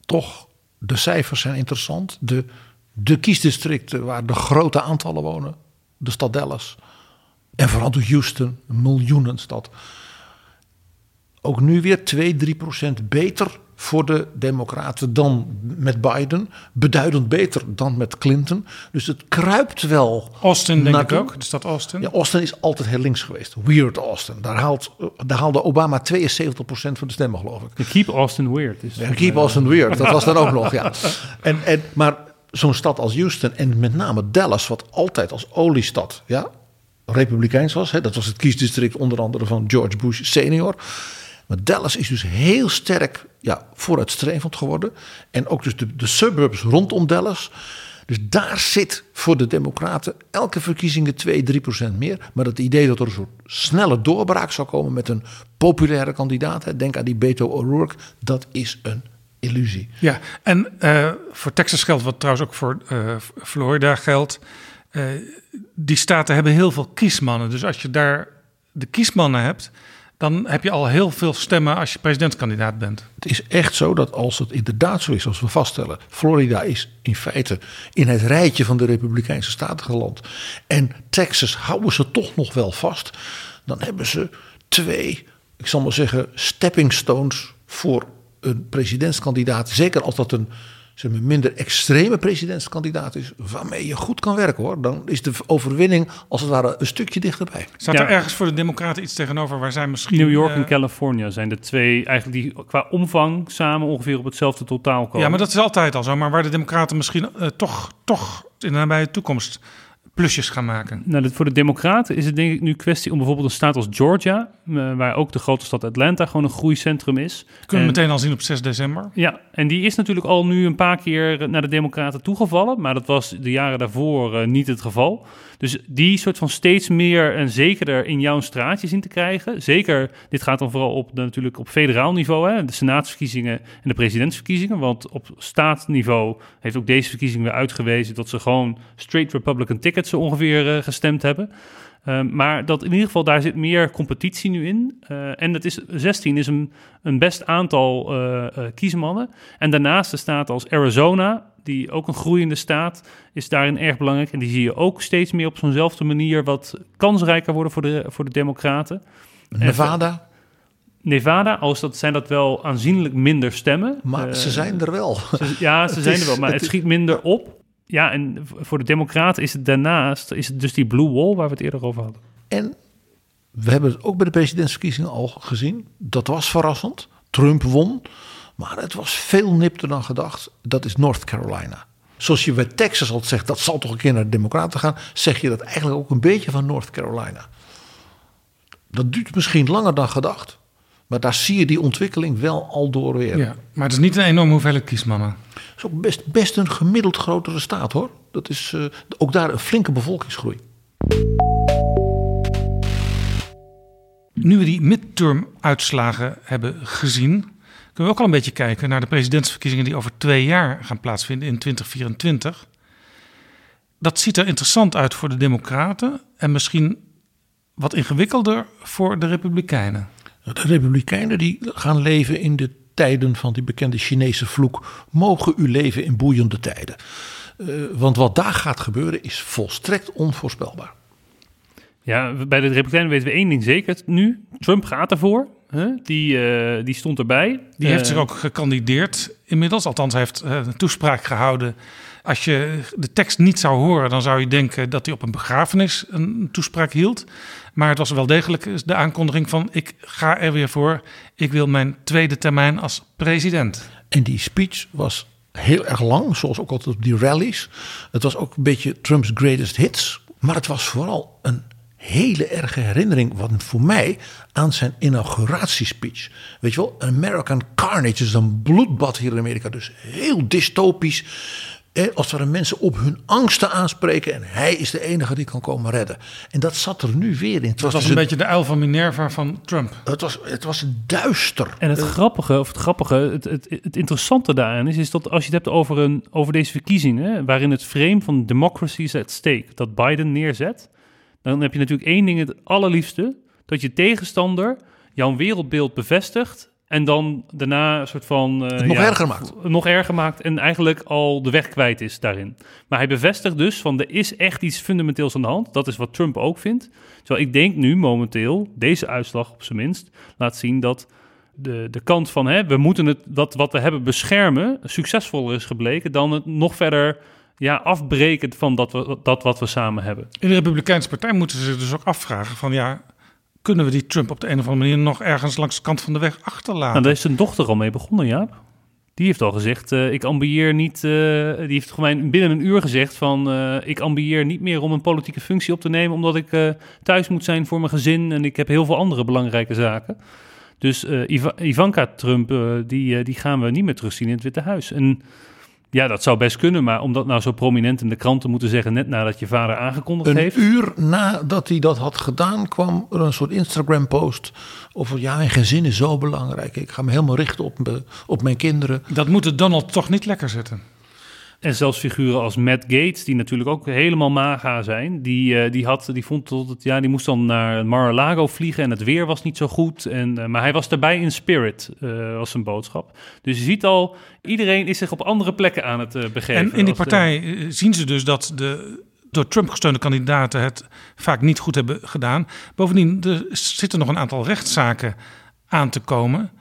Toch, de cijfers zijn interessant. De, de kiesdistricten waar de grote aantallen wonen, de stad Dallas en vooral de Houston, een miljoenenstad. Ook nu weer 2, 3 procent beter voor de Democraten dan met Biden. Beduidend beter dan met Clinton. Dus het kruipt wel. Austin, denk ik ook. De stad Austin. Ja, Austin is altijd heel links geweest. Weird Austin. Daar, haalt, daar haalde Obama 72% van de stemmen, geloof ik. keep Austin weird. Is ja, keep Austin weird. Dat was dan ook nog, ja. En, en, maar zo'n stad als Houston en met name Dallas, wat altijd als oliestad ja, republikeins was. Hè, dat was het kiesdistrict onder andere van George Bush senior. Maar Dallas is dus heel sterk ja, vooruitstrevend geworden. En ook dus de, de suburbs rondom Dallas. Dus daar zit voor de Democraten elke verkiezingen 2, 3 procent meer. Maar het idee dat er een soort snelle doorbraak zou komen met een populaire kandidaat. Denk aan die Beto O'Rourke. Dat is een illusie. Ja, en uh, voor Texas geldt, wat trouwens ook voor uh, Florida geldt. Uh, die staten hebben heel veel kiesmannen. Dus als je daar de kiesmannen hebt, dan heb je al heel veel stemmen als je presidentskandidaat bent. Het is echt zo dat als het inderdaad zo is, als we vaststellen, Florida is in feite in het rijtje van de Republikeinse staten geland. En Texas houden ze toch nog wel vast. Dan hebben ze twee, ik zal maar zeggen, stepping stones voor een presidentskandidaat. Zeker als dat een zeg maar, minder extreme presidentskandidaat is, waarmee je goed kan werken hoor, dan is de overwinning als het ware een stukje dichterbij. Staat er ergens voor de Democraten iets tegenover waar zij misschien. New York uh, en Californië zijn de twee eigenlijk die qua omvang samen ongeveer op hetzelfde totaal komen. Ja, maar dat is altijd al zo. Maar waar de Democraten misschien uh, toch, toch in de nabije toekomst plusjes gaan maken? Nou, voor de Democraten is het denk ik nu kwestie om bijvoorbeeld een staat als Georgia, uh, waar ook de grote stad Atlanta gewoon een groeicentrum is. Kunnen we meteen al zien op 6 december. Ja, en die is natuurlijk al nu een paar keer naar de Democraten toegevallen, maar dat was de jaren daarvoor uh, niet het geval. Dus die soort van steeds meer en zekerder in jouw straatje zien te krijgen. Zeker, dit gaat dan vooral op, natuurlijk op federaal niveau, hè, de senaatsverkiezingen en de presidentsverkiezingen. Want op staatsniveau heeft ook deze verkiezing weer uitgewezen dat ze gewoon straight Republican tickets zo ongeveer uh, gestemd hebben. Um, maar dat in ieder geval, daar zit meer competitie nu in. Uh, en dat is, 16 is een, een best aantal uh, kiesmannen. En daarnaast de staten als Arizona, die ook een groeiende staat, is daarin erg belangrijk. En die zie je ook steeds meer op zo'nzelfde manier wat kansrijker worden voor de, voor de democraten. Nevada? Nevada, als dat zijn dat wel aanzienlijk minder stemmen. Maar ze zijn er wel. Ze, ja, ze zijn er wel, maar het, het schiet minder op. Ja, en voor de Democraten is het daarnaast is het dus die blue wall waar we het eerder over hadden. En we hebben het ook bij de presidentsverkiezingen al gezien. Dat was verrassend. Trump won. Maar het was veel nipter dan gedacht. Dat is North Carolina. Zoals je bij Texas al zegt, dat zal toch een keer naar de Democraten gaan. Zeg je dat eigenlijk ook een beetje van North Carolina. Dat duurt misschien langer dan gedacht. Maar daar zie je die ontwikkeling wel al door weer. Ja, maar het is niet een enorme hoeveelheid kiesmannen. Is ook best, best een gemiddeld grotere staat hoor. Dat is uh, ook daar een flinke bevolkingsgroei. Nu we die midterm-uitslagen hebben gezien, kunnen we ook al een beetje kijken naar de presidentsverkiezingen die over twee jaar gaan plaatsvinden in 2024. Dat ziet er interessant uit voor de Democraten en misschien wat ingewikkelder voor de Republikeinen. De Republikeinen die gaan leven in de tijden van die bekende Chinese vloek. Mogen u leven in boeiende tijden. Uh, want wat daar gaat gebeuren is volstrekt onvoorspelbaar. Ja, bij de Republikeinen weten we één ding zeker nu. Trump gaat ervoor. Huh? Die, uh, die stond erbij. Die uh, heeft zich ook gekandideerd inmiddels. Althans, hij heeft een toespraak gehouden. Als je de tekst niet zou horen, dan zou je denken dat hij op een begrafenis een toespraak hield. Maar het was wel degelijk de aankondiging van ik ga er weer voor. Ik wil mijn tweede termijn als president. En die speech was heel erg lang, zoals ook altijd op die rallies. Het was ook een beetje Trump's greatest hits. Maar het was vooral een hele erge herinnering, wat voor mij, aan zijn inauguratiespeech. Weet je wel, American Carnage is een bloedbad hier in Amerika. Dus heel dystopisch. Eh, als we mensen op hun angsten aanspreken en hij is de enige die kan komen redden. En dat zat er nu weer in. Het was, dus een, beetje de uil van Minerva van Trump. Het was, het was duister. En het grappige, of het grappige, het, het, het interessante daaraan is, is dat als je het hebt over, een, over deze verkiezingen, waarin het frame van democracy is at stake, dat Biden neerzet, dan heb je natuurlijk één ding het allerliefste, dat je tegenstander jouw wereldbeeld bevestigt en dan daarna een soort van... Uh, nog erger maakt. Nog erger maakt en eigenlijk al de weg kwijt is daarin. Maar hij bevestigt dus van er is echt iets fundamenteels aan de hand. Dat is wat Trump ook vindt. Terwijl ik denk nu momenteel, deze uitslag op zijn minst, laat zien dat de, de kant van hè, we moeten het, dat wat we hebben beschermen succesvoller is gebleken dan het nog verder ja, afbreken van dat, we, dat wat we samen hebben. In de Republikeinse Partij moeten ze zich dus ook afvragen van ja, kunnen we die Trump op de een of andere manier nog ergens langs de kant van de weg achterlaten? Nou, daar is zijn dochter al mee begonnen, Jaap. Die heeft al gezegd, uh, ik ambieer niet, uh, die heeft gewoon binnen een uur gezegd van, uh, ik ambieer niet meer om een politieke functie op te nemen, omdat ik thuis moet zijn voor mijn gezin en ik heb heel veel andere belangrijke zaken. Dus Iv Ivanka Trump, die, die gaan we niet meer terugzien in het Witte Huis. En ja, dat zou best kunnen, maar om dat nou zo prominent in de krant te moeten zeggen, net nadat je vader aangekondigd een heeft. Een uur nadat hij dat had gedaan, kwam er een soort Instagram-post over ja, mijn gezin is zo belangrijk. Ik ga me helemaal richten op, me, op mijn kinderen. Dat moet het Donald toch niet lekker zitten. En zelfs figuren als Matt Gates, die natuurlijk ook helemaal maga zijn, die, uh, die, had, die vond tot het, ja, die moest dan naar Mar-a-Lago vliegen en het weer was niet zo goed. En, uh, maar hij was daarbij in spirit, uh, was zijn boodschap. Dus je ziet al, iedereen is zich op andere plekken aan het begeven. En in die partij de... zien ze dus dat de door Trump gesteunde kandidaten het vaak niet goed hebben gedaan. Bovendien, er zitten nog een aantal rechtszaken aan te komen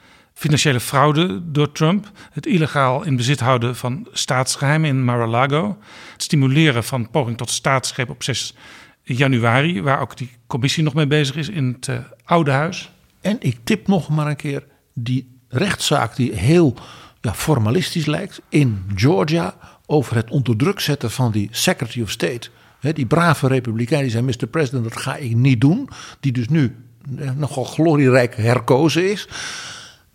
financiële fraude door Trump, het illegaal in bezit houden van staatsgeheimen in Mar-a-Lago, het stimuleren van poging tot staatsgreep op 6 januari, waar ook die commissie nog mee bezig is in het uh, Oude Huis. En ik tip nog maar een keer die rechtszaak die heel ja, formalistisch lijkt in Georgia over het onder druk zetten van die Secretary of State. die brave republikein die zei: Mr. President, dat ga ik niet doen. Die dus nu eh, nogal glorierijk herkozen is.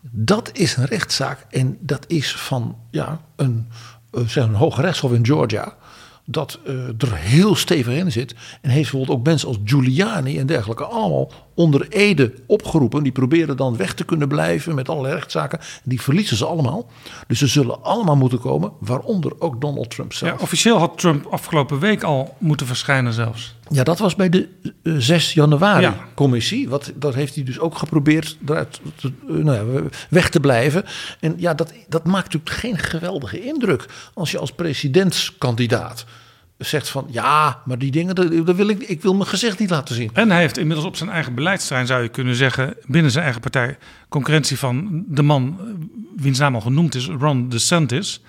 Dat is een rechtszaak en dat is van ja, een, eh, zeg een hoge rechtshof in Georgia. Dat uh, er heel stevig in zit. En heeft bijvoorbeeld ook mensen als Giuliani en dergelijke allemaal onder Ede opgeroepen. Die proberen dan weg te kunnen blijven met allerlei rechtszaken. Die verliezen ze allemaal. Dus ze zullen allemaal moeten komen, waaronder ook Donald Trump zelf. Ja, officieel had Trump afgelopen week al moeten verschijnen zelfs. Ja, dat was bij de 6 januari commissie. Wat, dat heeft hij dus ook geprobeerd eruit te, nou ja, weg te blijven. En ja, dat, dat maakt natuurlijk geen geweldige indruk als je als presidentskandidaat zegt van ja, maar die dingen, dat wil ik, ik wil mijn gezicht niet laten zien. En hij heeft inmiddels op zijn eigen beleidsterrein, zou je kunnen zeggen, binnen zijn eigen partij, concurrentie van de man wiens naam al genoemd is, Ron DeSantis.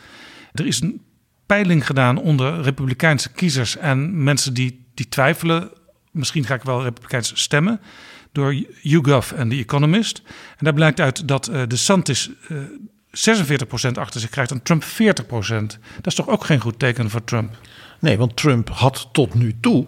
Er is een peiling gedaan onder Republikeinse kiezers en mensen die, die twijfelen, misschien ga ik wel Republikeins stemmen, door YouGov en The Economist. En daar blijkt uit dat uh, DeSantis uh, 46% achter zich krijgt en Trump 40%. Dat is toch ook geen goed teken voor Trump? Nee, want Trump had tot nu toe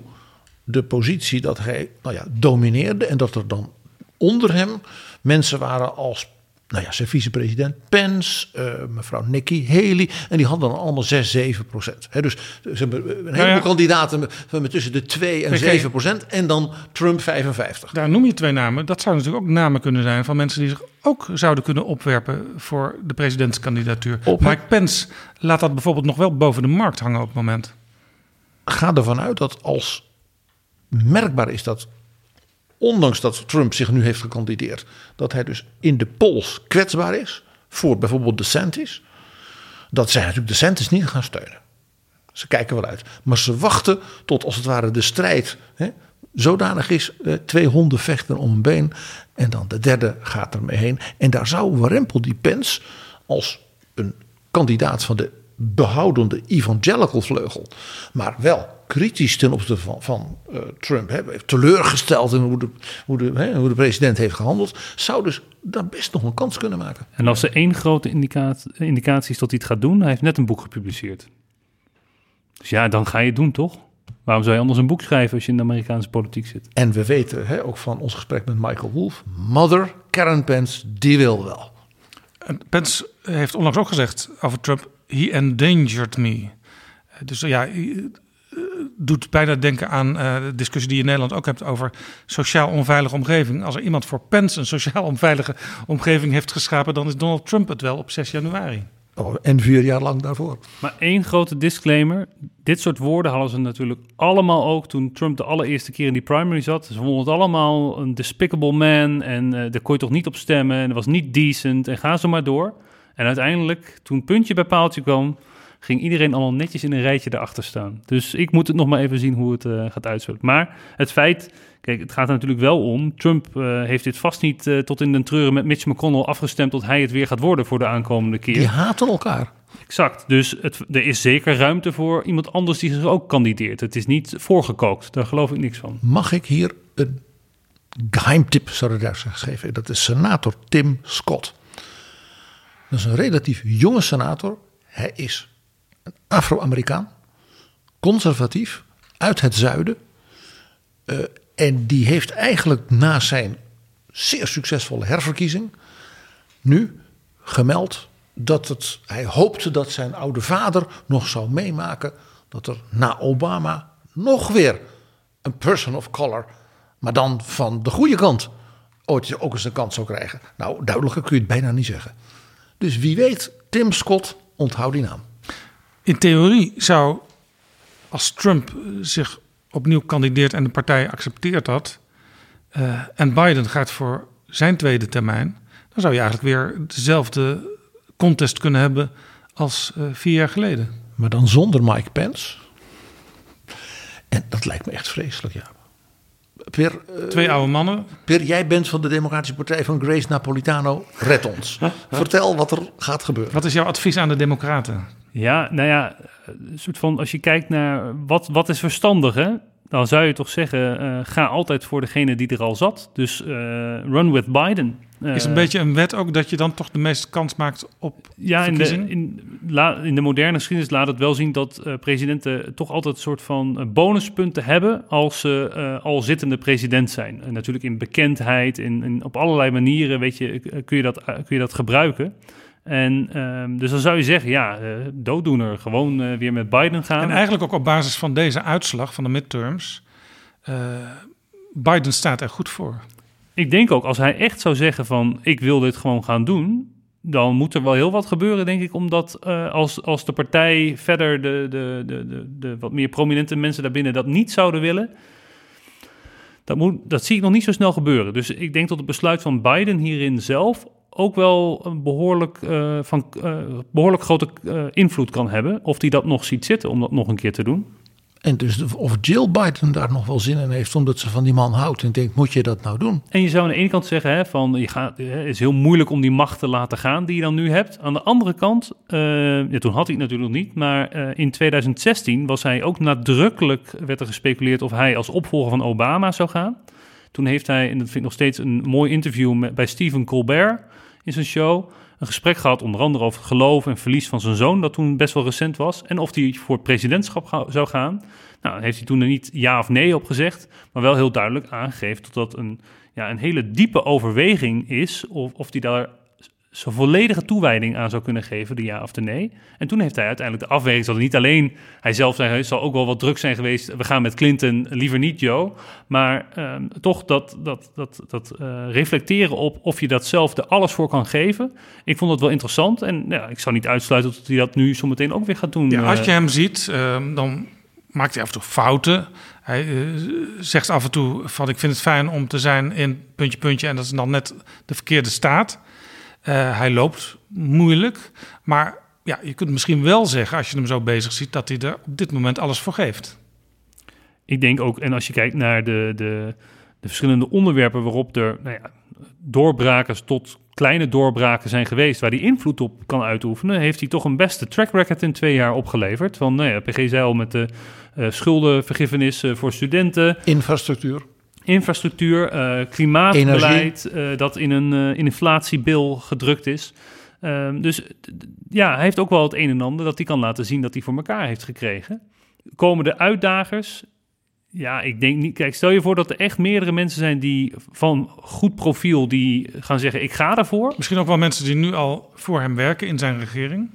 de positie dat hij nou ja, domineerde en dat er dan onder hem mensen waren als nou ja, zijn vicepresident Pence, uh, mevrouw Nikki Haley. En die hadden dan allemaal 6, 7 procent. dus ze hebben een heleboel nou ja. kandidaten met, met, tussen de 2 en 7 procent. En dan Trump 55. Daar noem je twee namen. Dat zouden natuurlijk ook namen kunnen zijn van mensen die zich ook zouden kunnen opwerpen voor de presidentskandidatuur. Op Mike Pence laat dat bijvoorbeeld nog wel boven de markt hangen op het moment ga ervan uit dat als merkbaar is dat, ondanks dat Trump zich nu heeft gekandideerd, dat hij dus in de polls kwetsbaar is voor bijvoorbeeld DeSantis, dat zij natuurlijk DeSantis niet gaan steunen. Ze kijken wel uit. Maar ze wachten tot als het ware de strijd hè, zodanig is. Twee honden vechten om een been. En dan de derde gaat ermee heen. En daar zou Warempel die Pence als een kandidaat van de behoudende evangelical vleugel. Maar wel kritisch ten opzichte van, van uh, Trump. Hè, teleurgesteld in hoe de, hoe, de, hè, hoe de president heeft gehandeld. Zou dus daar best nog een kans kunnen maken. En als er één grote indicatie, indicatie is dat hij het gaat doen. Hij heeft net een boek gepubliceerd. Dus ja, dan ga je het doen toch? Waarom zou je anders een boek schrijven als je in de Amerikaanse politiek zit? En we weten hè, ook van ons gesprek met Michael Wolff, mother Karen Pence, die wil wel. En Pence heeft onlangs ook gezegd over Trump, he endangered me. Dus ja, doet bijna denken aan uh, de discussie die je in Nederland ook hebt over sociaal onveilige omgeving. Als er iemand voor Pence een sociaal onveilige omgeving heeft geschapen, dan is Donald Trump het wel op 6 januari. Oh, en vier jaar lang daarvoor. Maar één grote disclaimer. Dit soort woorden hadden ze natuurlijk allemaal ook toen Trump de allereerste keer in die primary zat. Ze vonden het allemaal een despicable man en uh, daar kon je toch niet op stemmen en dat was niet decent en ga zo maar door. En uiteindelijk, toen puntje bij paaltje kwam, ging iedereen allemaal netjes in een rijtje erachter staan. Dus ik moet het nog maar even zien hoe het uh, gaat uitspelen. Maar het feit, kijk, het gaat er natuurlijk wel om. Trump uh, heeft dit vast niet uh, tot in den treuren met Mitch McConnell afgestemd tot hij het weer gaat worden voor de aankomende keer. Die haten elkaar. Exact. Dus het, er is zeker ruimte voor iemand anders die zich ook kandideert. Het is niet voorgekookt. Daar geloof ik niks van. Mag ik hier een geheimtip, zou ik daar geven? Dat is senator Tim Scott. Dat is een relatief jonge senator. Hij is een Afro-Amerikaan, conservatief, uit het zuiden. Uh, en die heeft eigenlijk na zijn zeer succesvolle herverkiezing nu gemeld dat het, hij hoopte dat zijn oude vader nog zou meemaken dat er na Obama nog weer een person of color, maar dan van de goede kant, ooit ook eens een kans zou krijgen. Nou, duidelijker kun je het bijna niet zeggen. Dus wie weet, Tim Scott, onthoud die naam. In theorie zou, als Trump zich opnieuw kandideert en de partij accepteert dat, uh, en Biden gaat voor zijn tweede termijn, dan zou je eigenlijk weer dezelfde contest kunnen hebben als uh, vier jaar geleden. Maar dan zonder Mike Pence. En dat lijkt me echt vreselijk, ja. Per, uh, Twee oude mannen. Per, jij bent van de Democratische Partij van Grace Napolitano. Red ons. Vertel wat er gaat gebeuren. Wat is jouw advies aan de Democraten? Ja, nou ja, een soort van als je kijkt naar wat, wat is verstandig, hè? Dan zou je toch zeggen, uh, ga altijd voor degene die er al zat. Dus uh, run with Biden. Uh, is een beetje een wet ook dat je dan toch de meeste kans maakt op Ja, in de, in, la, in de moderne geschiedenis laat het wel zien dat presidenten toch altijd een soort van bonuspunten hebben als ze al zittende president zijn. En natuurlijk in bekendheid, in, op allerlei manieren weet je, kun, je dat, kun je dat gebruiken. En um, dus dan zou je zeggen, ja, uh, dooddoener, gewoon uh, weer met Biden gaan. En eigenlijk ook op basis van deze uitslag van de midterms, uh, Biden staat er goed voor. Ik denk ook, als hij echt zou zeggen van, ik wil dit gewoon gaan doen, dan moet er wel heel wat gebeuren, denk ik, omdat als, als de partij verder de, de, de, de, de wat meer prominente mensen daarbinnen dat niet zouden willen, dat, moet, dat zie ik nog niet zo snel gebeuren. Dus ik denk dat het besluit van Biden hierin zelf ook wel een behoorlijk, uh, van, uh, behoorlijk grote uh, invloed kan hebben. Of die dat nog ziet zitten om dat nog een keer te doen. En dus of Jill Biden daar nog wel zin in heeft, omdat ze van die man houdt en denkt, moet je dat nou doen? En je zou aan de ene kant zeggen, hè, van, je gaat, het is heel moeilijk om die macht te laten gaan die je dan nu hebt. Aan de andere kant, ja, toen had hij het natuurlijk niet, maar in 2016 was hij ook nadrukkelijk, werd er gespeculeerd of hij als opvolger van Obama zou gaan. Toen heeft hij, en dat vind ik nog steeds een mooi interview met, bij Stephen Colbert in zijn show, een gesprek gehad onder andere over geloof en verlies van zijn zoon, dat toen best wel recent was, en of hij voor het presidentschap zou gaan. Nou, heeft hij toen er niet ja of nee op gezegd, maar wel heel duidelijk aangegeven dat dat een, ja, een hele diepe overweging is of, of hij daar zijn volledige toewijding aan zou kunnen geven, de ja of de nee. En toen heeft hij uiteindelijk de afweging, zal niet alleen hij zelf zijn, het zal ook wel wat druk zijn geweest, we gaan met Clinton, liever niet Joe, maar um, toch dat, dat, dat, dat uh, reflecteren op of je dat zelf er alles voor kan geven. Ik vond dat wel interessant en ja, ik zou niet uitsluiten dat hij dat nu zometeen ook weer gaat doen. Ja, als je hem ziet, uh, dan maakt hij af en toe fouten. Hij uh, zegt af en toe van ik vind het fijn om te zijn in puntje puntje en dat is dan net de verkeerde staat. Uh, hij loopt moeilijk, maar ja, je kunt misschien wel zeggen, als je hem zo bezig ziet, dat hij er op dit moment alles voor geeft. Ik denk ook, en als je kijkt naar de, de, de verschillende onderwerpen waarop er nou ja, doorbrakers tot kleine doorbraken zijn geweest, waar hij invloed op kan uitoefenen, heeft hij toch een beste track record in twee jaar opgeleverd. Van nou ja, PG Zeil met de uh, schuldenvergiffenis uh, voor studenten. Infrastructuur infrastructuur, uh, klimaatbeleid, uh, dat in een uh, inflatiebil gedrukt is. Um, dus ja, hij heeft ook wel het een en ander dat hij kan laten zien dat hij voor elkaar heeft gekregen. Komen de uitdagers Ja, ik denk niet. Kijk, stel je voor dat er echt meerdere mensen zijn die van goed profiel die gaan zeggen: ik ga ervoor. Misschien ook wel mensen die nu al voor hem werken in zijn regering.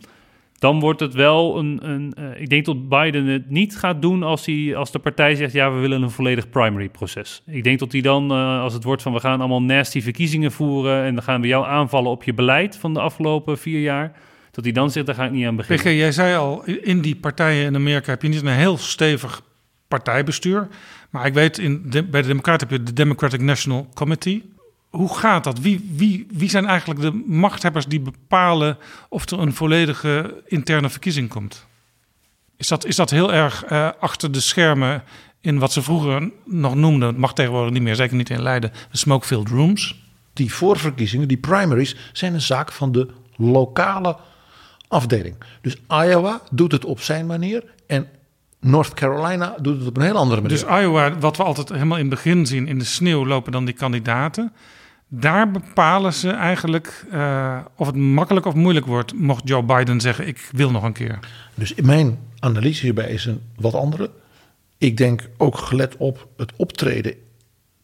Dan wordt het wel een. een uh, ik denk dat Biden het niet gaat doen als, hij, als de partij zegt: ja, we willen een volledig primary proces. Ik denk dat hij dan, uh, als het wordt van we gaan allemaal nasty verkiezingen voeren en dan gaan we jou aanvallen op je beleid van de afgelopen vier jaar dat hij dan zegt, daar ga ik niet aan beginnen. PG, jij zei al, in die partijen in Amerika heb je niet een heel stevig partijbestuur. Maar ik weet, in bij de Democraten heb je de Democratic National Committee. Hoe gaat dat? Wie, wie, wie zijn eigenlijk de machthebbers die bepalen of er een volledige interne verkiezing komt? Is dat, is dat heel erg uh, achter de schermen in wat ze vroeger nog noemden, het mag tegenwoordig niet meer, zeker niet in Leiden, de smoke-filled rooms? Die voorverkiezingen, die primaries, zijn een zaak van de lokale afdeling. Dus Iowa doet het op zijn manier en North Carolina doet het op een heel andere manier. Dus Iowa, wat we altijd helemaal in het begin zien, in de sneeuw lopen dan die kandidaten. Daar bepalen ze eigenlijk uh, of het makkelijk of moeilijk wordt, mocht Joe Biden zeggen: Ik wil nog een keer. Dus mijn analyse hierbij is een wat andere. Ik denk ook gelet op het optreden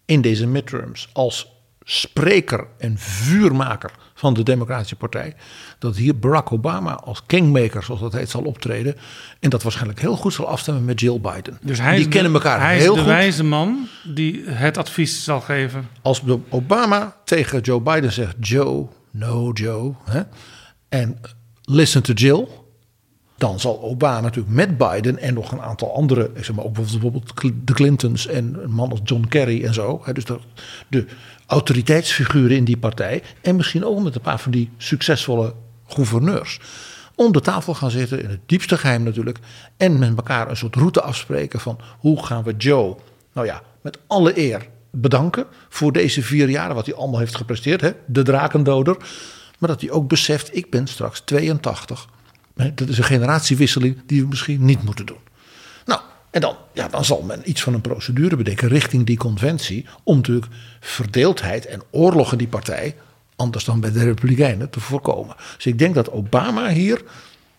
in deze midterms als spreker en vuurmaker van de Democratische Partij. Dat hier Barack Obama als kingmaker, zoals dat heet, zal optreden. En dat waarschijnlijk heel goed zal afstemmen met Jill Biden. Dus hij die kennen elkaar hij heel is de wijze man die het advies zal geven. Als Obama tegen Joe Biden zegt: Joe, no Joe. Hè, en listen to Jill. Dan zal Obama natuurlijk met Biden en nog een aantal andere, ik zeg maar ook bijvoorbeeld de Clintons en een man als John Kerry en zo. Hè, dus de, de autoriteitsfiguren in die partij. En misschien ook met een paar van die succesvolle gouverneurs. Om de tafel gaan zitten, in het diepste geheim natuurlijk. En met elkaar een soort route afspreken van hoe gaan we Joe, nou ja, met alle eer bedanken voor deze vier jaren wat hij allemaal heeft gepresteerd. Hè? De drakendoder. Maar dat hij ook beseft, ik ben straks 82. Dat is een generatiewisseling die we misschien niet moeten doen. En dan, ja, dan zal men iets van een procedure bedenken richting die conventie. Om natuurlijk verdeeldheid en oorlog in die partij, anders dan bij de Republikeinen, te voorkomen. Dus ik denk dat Obama hier,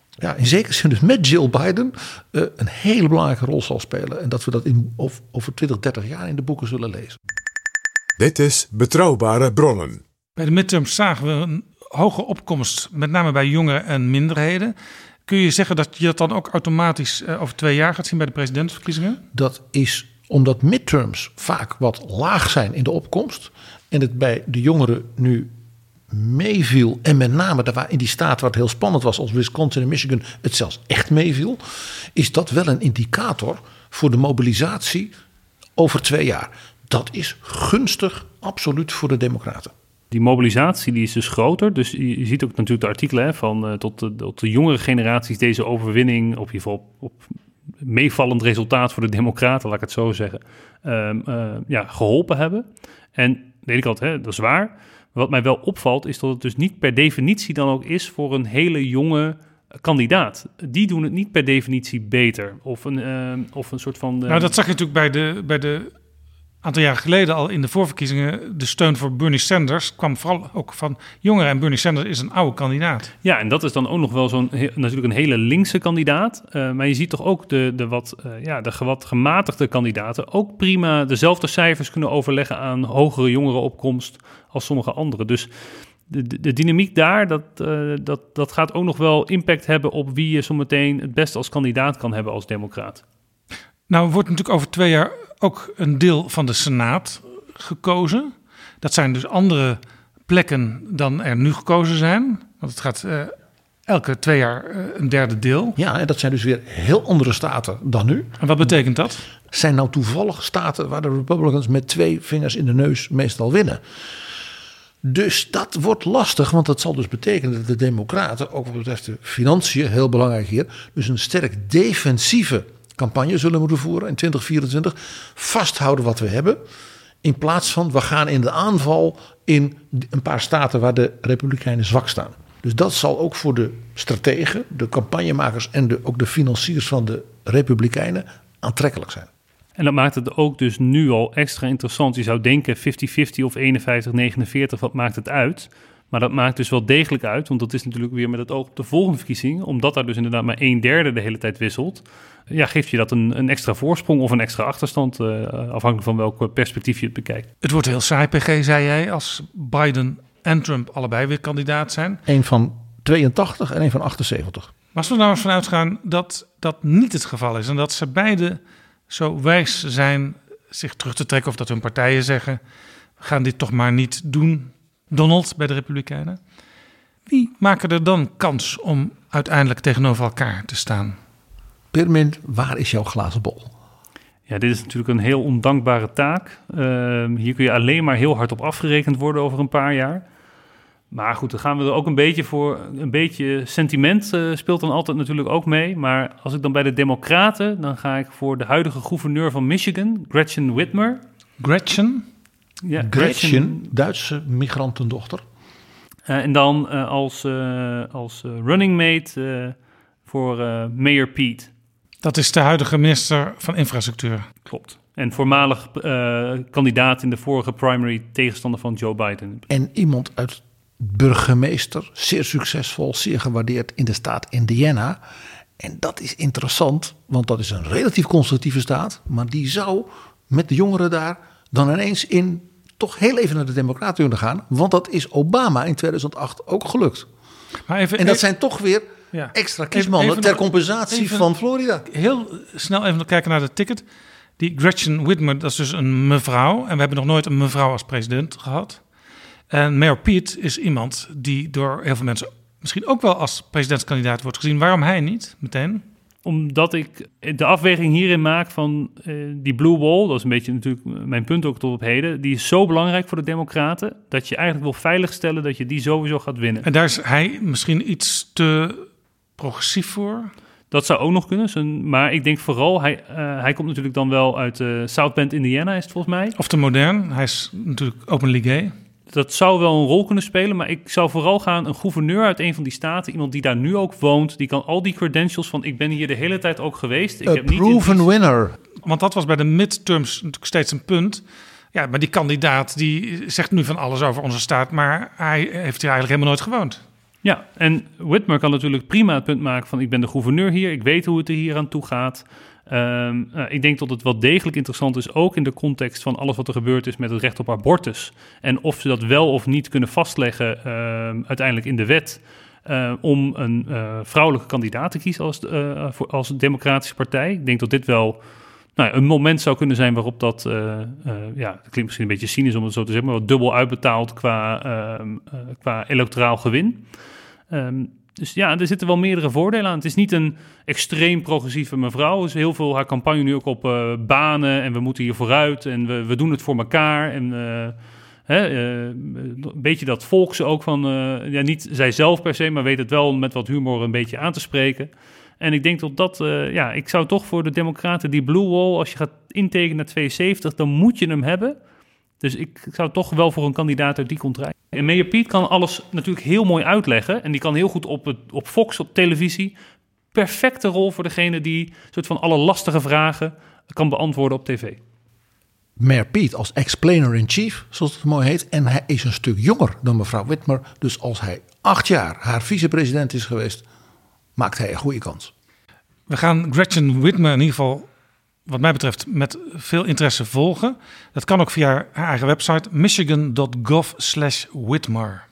ja, in zekere zin dus met Jill Biden, uh, een hele belangrijke rol zal spelen. En dat we dat in, of, over 20, 30 jaar in de boeken zullen lezen. Dit is Betrouwbare Bronnen. Bij de midterms zagen we een hoge opkomst, met name bij jongeren en minderheden. Kun je zeggen dat je dat dan ook automatisch uh, over twee jaar gaat zien bij de presidentsverkiezingen? Dat is omdat midterms vaak wat laag zijn in de opkomst. En het bij de jongeren nu meeviel. En met name in die staat waar het heel spannend was, als Wisconsin en Michigan, het zelfs echt meeviel. Is dat wel een indicator voor de mobilisatie over twee jaar. Dat is gunstig, absoluut voor de Democraten die mobilisatie die is dus groter. Dus je, je ziet ook natuurlijk de artikelen hè, van uh, tot, de, tot de jongere generaties deze overwinning, op in ieder geval op, meevallend resultaat voor de Democraten, laat ik het zo zeggen, um, uh, ja, geholpen hebben. En de ene kant, hè, dat is waar. Wat mij wel opvalt, is dat het dus niet per definitie dan ook is voor een hele jonge kandidaat. Die doen het niet per definitie beter. Of een, uh, of een soort van. nou, dat zag je natuurlijk bij de, bij de aantal jaar geleden al in de voorverkiezingen de steun voor Bernie Sanders kwam vooral ook van jongeren. En Bernie Sanders is een oude kandidaat. Ja, en dat is dan ook nog wel zo'n natuurlijk een hele linkse kandidaat. Uh, maar je ziet toch ook de, de, wat, uh, ja, de wat gematigde kandidaten ook prima dezelfde cijfers kunnen overleggen aan hogere jongerenopkomst als sommige anderen. Dus de, de, de dynamiek daar, dat, uh, dat, dat gaat ook nog wel impact hebben op wie je zometeen het beste als kandidaat kan hebben als democraat. Nou, wordt natuurlijk over twee jaar ook een deel van de Senaat gekozen. Dat zijn dus andere plekken dan er nu gekozen zijn. Want het gaat uh, elke twee jaar uh, een derde deel. Ja, en dat zijn dus weer heel andere staten dan nu. En wat betekent dat? Zijn nou toevallig staten waar de Republicans met twee vingers in de neus meestal winnen. Dus dat wordt lastig, want dat zal dus betekenen dat de Democraten, ook wat betreft de financiën, heel belangrijk hier, dus een sterk defensieve campagne zullen moeten voeren in 2024. Vasthouden wat we hebben. In plaats van we gaan in de aanval in een paar staten waar de Republikeinen zwak staan. Dus dat zal ook voor de strategen, de campagnemakers en de, ook de financiers van de Republikeinen aantrekkelijk zijn. En dat maakt het ook dus nu al extra interessant. Je zou denken 50-50 of 51-49, wat maakt het uit? Maar dat maakt dus wel degelijk uit, want dat is natuurlijk weer met het oog op de volgende verkiezing. Omdat daar dus inderdaad maar een derde de hele tijd wisselt. Ja, geeft je dat een, een extra voorsprong of een extra achterstand, uh, afhankelijk van welk perspectief je het bekijkt. Het wordt heel saai, PG, zei jij, als Biden en Trump allebei weer kandidaat zijn. Eén van 82 en één van 78. Maar als we nou eens vanuit gaan dat dat niet het geval is en dat ze beide zo wijs zijn zich terug te trekken of dat hun partijen zeggen: we gaan dit toch maar niet doen, Donald bij de Republikeinen. Wie maken er dan kans om uiteindelijk tegenover elkaar te staan? Permin, waar is jouw glazen bol? Ja, dit is natuurlijk een heel ondankbare taak. Uh, hier kun je alleen maar heel hard op afgerekend worden over een paar jaar. Maar goed, dan gaan we er ook een beetje voor. Een beetje sentiment uh, speelt dan altijd natuurlijk ook mee. Maar als ik dan bij de Democraten, dan ga ik voor de huidige gouverneur van Michigan, Gretchen Whitmer. Gretchen? Ja, Gretchen, Duitse migrantendochter. Uh, en dan uh, als, als running mate voor Mayor Pete. Dat is de huidige minister van Infrastructuur. Klopt. En voormalig kandidaat in de vorige primary tegenstander van Joe Biden. En iemand uit burgemeester, zeer succesvol, zeer gewaardeerd in de staat Indiana. En dat is interessant, want dat is een relatief conservatieve staat, maar die zou met de jongeren daar dan ineens in toch heel even naar de Democraten kunnen gaan, want dat is Obama in 2008 ook gelukt. Maar even, en dat zijn toch weer ja. extra kiesmannen ter compensatie van Florida. Heel snel even kijken naar de ticket. Die Gretchen Whitmer, dat is dus een mevrouw. En we hebben nog nooit een mevrouw als president gehad. En Mayor Pete is iemand die door heel veel mensen misschien ook wel als presidentskandidaat wordt gezien. Waarom hij niet meteen? Omdat ik de afweging hierin maak van uh, die blue wall, dat is een beetje natuurlijk mijn punt ook tot op heden, die is zo belangrijk voor de Democraten dat je eigenlijk wil veiligstellen dat je die sowieso gaat winnen. En daar is hij misschien iets te progressief voor? Dat zou ook nog kunnen. Maar ik denk vooral, hij, uh, hij komt natuurlijk dan wel uit uh, South Bend, Indiana, is het volgens mij. Of te modern. Hij is natuurlijk openly gay dat zou wel een rol kunnen spelen, maar ik zou vooral gaan een gouverneur uit een van die staten, iemand die daar nu ook woont, die kan al die credentials van ik ben hier de hele tijd ook geweest. Ik A heb proven niet winner. Want dat was bij de midterms natuurlijk steeds een punt. Ja, maar die kandidaat die zegt nu van alles over onze staat, maar hij heeft hier eigenlijk helemaal nooit gewoond. Ja, en Whitmer kan natuurlijk prima het punt maken van ik ben de gouverneur hier, ik weet hoe het er hier aan toe gaat. Um, ik denk dat het wel degelijk interessant is, ook in de context van alles wat er gebeurd is met het recht op abortus. En of ze dat wel of niet kunnen vastleggen uh, uiteindelijk in de wet. Uh, om een uh, vrouwelijke kandidaat te kiezen als, voor, als Democratische Partij. Ik denk dat dit wel nou ja, een moment zou kunnen zijn waarop dat, ja, dat klinkt misschien een beetje cynisch om het zo te zeggen, maar wat dubbel uitbetaald qua, ehm, qua electoraal gewin. Um, dus ja, er zitten wel meerdere voordelen aan. Het is niet een extreem progressieve mevrouw. Er is heel veel haar campagne nu ook op uh, banen en we moeten hier vooruit en we, we doen het voor elkaar. En uh, hè, uh, een beetje dat volkse ook van, ja, niet zijzelf per se, maar weet het wel met wat humor een beetje aan te spreken. En ik denk dat dat, ja, ik zou toch voor de Democraten die Blue Wall, als je gaat intekenen naar 72, dan moet je hem hebben. Dus ik zou toch wel voor een kandidaat uit die contract. En Meyer Piet kan alles natuurlijk heel mooi uitleggen. En die kan heel goed op, het, op Fox, op televisie. Perfecte rol voor degene die soort van alle lastige vragen kan beantwoorden op tv. Mayor Piet als explainer-in-chief, zoals het mooi heet. En hij is een stuk jonger dan mevrouw Whitmer. Dus als hij acht jaar haar vicepresident is geweest, maakt hij een goede kans. We gaan Gretchen Whitmer in ieder geval wat mij betreft met veel interesse volgen. Dat kan ook via haar eigen website michigan.gov slash Whitmer.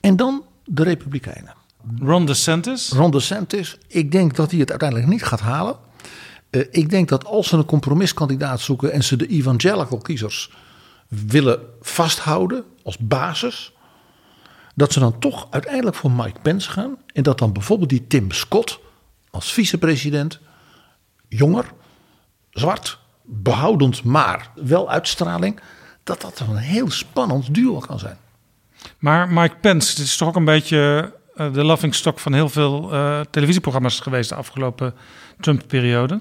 En dan de Republikeinen. Ron DeSantis. Ron DeSantis. Ik denk dat hij het uiteindelijk niet gaat halen. Uh, ik denk dat als ze een compromiskandidaat zoeken en ze de evangelical kiezers willen vasthouden als basis, dat ze dan toch uiteindelijk voor Mike Pence gaan. En dat dan bijvoorbeeld die Tim Scott als vicepresident, jonger, zwart, behoudend, maar wel uitstraling, dat dat een heel spannend duo kan zijn. Maar Mike Pence, dit is toch ook een beetje uh, de lovingstock van heel veel uh, televisieprogramma's geweest de afgelopen Trump-periode?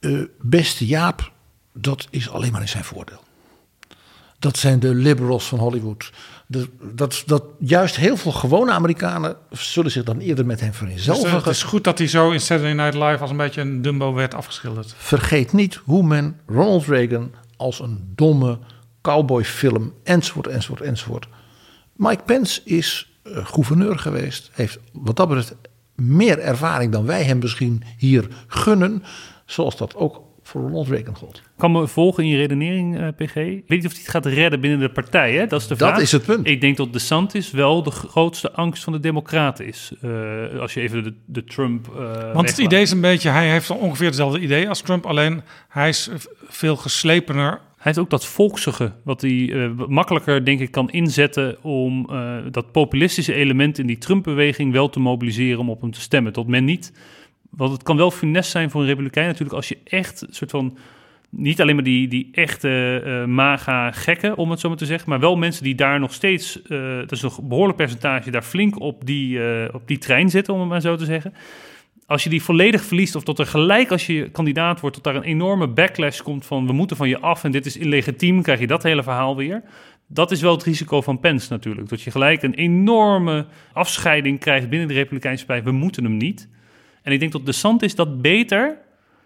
Uh, beste Jaap, dat is alleen maar in zijn voordeel. Dat zijn de liberals van Hollywood dat, dat juist heel veel gewone Amerikanen zullen zich dan eerder met hem vereenzelvigen. Dus, uh, het is goed dat hij zo in Saturday Night Live als een beetje een Dumbo werd afgeschilderd. Vergeet niet hoe men Ronald Reagan als een domme cowboyfilm enzovoort, enzovoort, enzovoort. Mike Pence is eh, gouverneur geweest. Heeft wat dat betreft meer ervaring dan wij hem misschien hier gunnen. Zoals dat ook voor Ronald Reagan gold. Kan me volgen in je redenering, uh, PG? Ik weet niet of hij het gaat redden binnen de partij, hè? Dat is de vraag. Dat is het punt. Ik denk dat DeSantis wel de grootste angst van de democraten is. Uh, als je even de, de Trump... Uh, Want weglaat. het idee is een beetje... Hij heeft ongeveer hetzelfde idee als Trump. Alleen hij is veel geslepener. Hij heeft ook dat volksige, wat hij uh, makkelijker, denk ik, kan inzetten om uh, dat populistische element in die Trump-beweging wel te mobiliseren om op hem te stemmen. Tot men niet want het kan wel funest zijn voor een republikein natuurlijk als je echt een soort van niet alleen maar die, die echte uh, maga gekken, om het zo maar te zeggen, maar wel mensen die daar nog steeds, uh, dat is nog een behoorlijk percentage, daar flink op die, uh, op die trein zitten, om het maar zo te zeggen. Als je die volledig verliest, of tot er gelijk als je kandidaat wordt, tot daar een enorme backlash komt van we moeten van je af en dit is illegitiem, krijg je dat hele verhaal weer. Dat is wel het risico van Pence natuurlijk. Dat je gelijk een enorme afscheiding krijgt binnen de Republikeinse Partij. We moeten hem niet. En ik denk dat de DeSantis dat beter,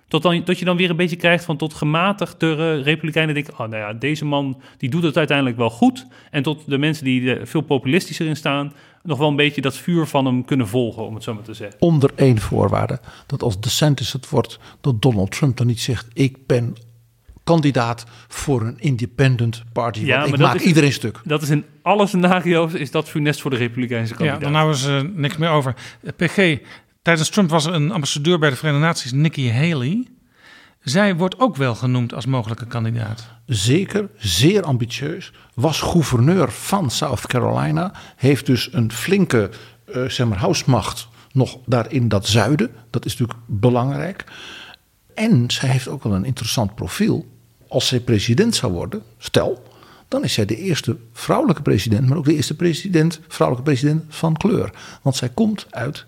tot dan, dat je dan weer een beetje krijgt van tot gematigdere republikeinen denken, oh nou ja, deze man die doet het uiteindelijk wel goed. En tot de mensen die er veel populistischer in staan, nog wel een beetje dat vuur van hem kunnen volgen, om het zo maar te zeggen. Onder één voorwaarde, dat als DeSantis het wordt, dat Donald Trump dan niet zegt, ik ben kandidaat voor een independent party. Ja, ik maak is, iedereen stuk. Dat is in alle scenario's is dat funest voor de republikeinse kandidaat. Ja, dan houden ze niks meer over. PG, Tijdens Trump was er een ambassadeur bij de Verenigde Naties, Nikki Haley. Zij wordt ook wel genoemd als mogelijke kandidaat. Zeker, zeer ambitieus. Was gouverneur van South Carolina. Heeft dus een flinke uh, zeg maar, huismacht nog daar in dat zuiden. Dat is natuurlijk belangrijk. En zij heeft ook wel een interessant profiel. Als zij president zou worden, stel, dan is zij de eerste vrouwelijke president, maar ook de eerste president, vrouwelijke president van kleur. Want zij komt uit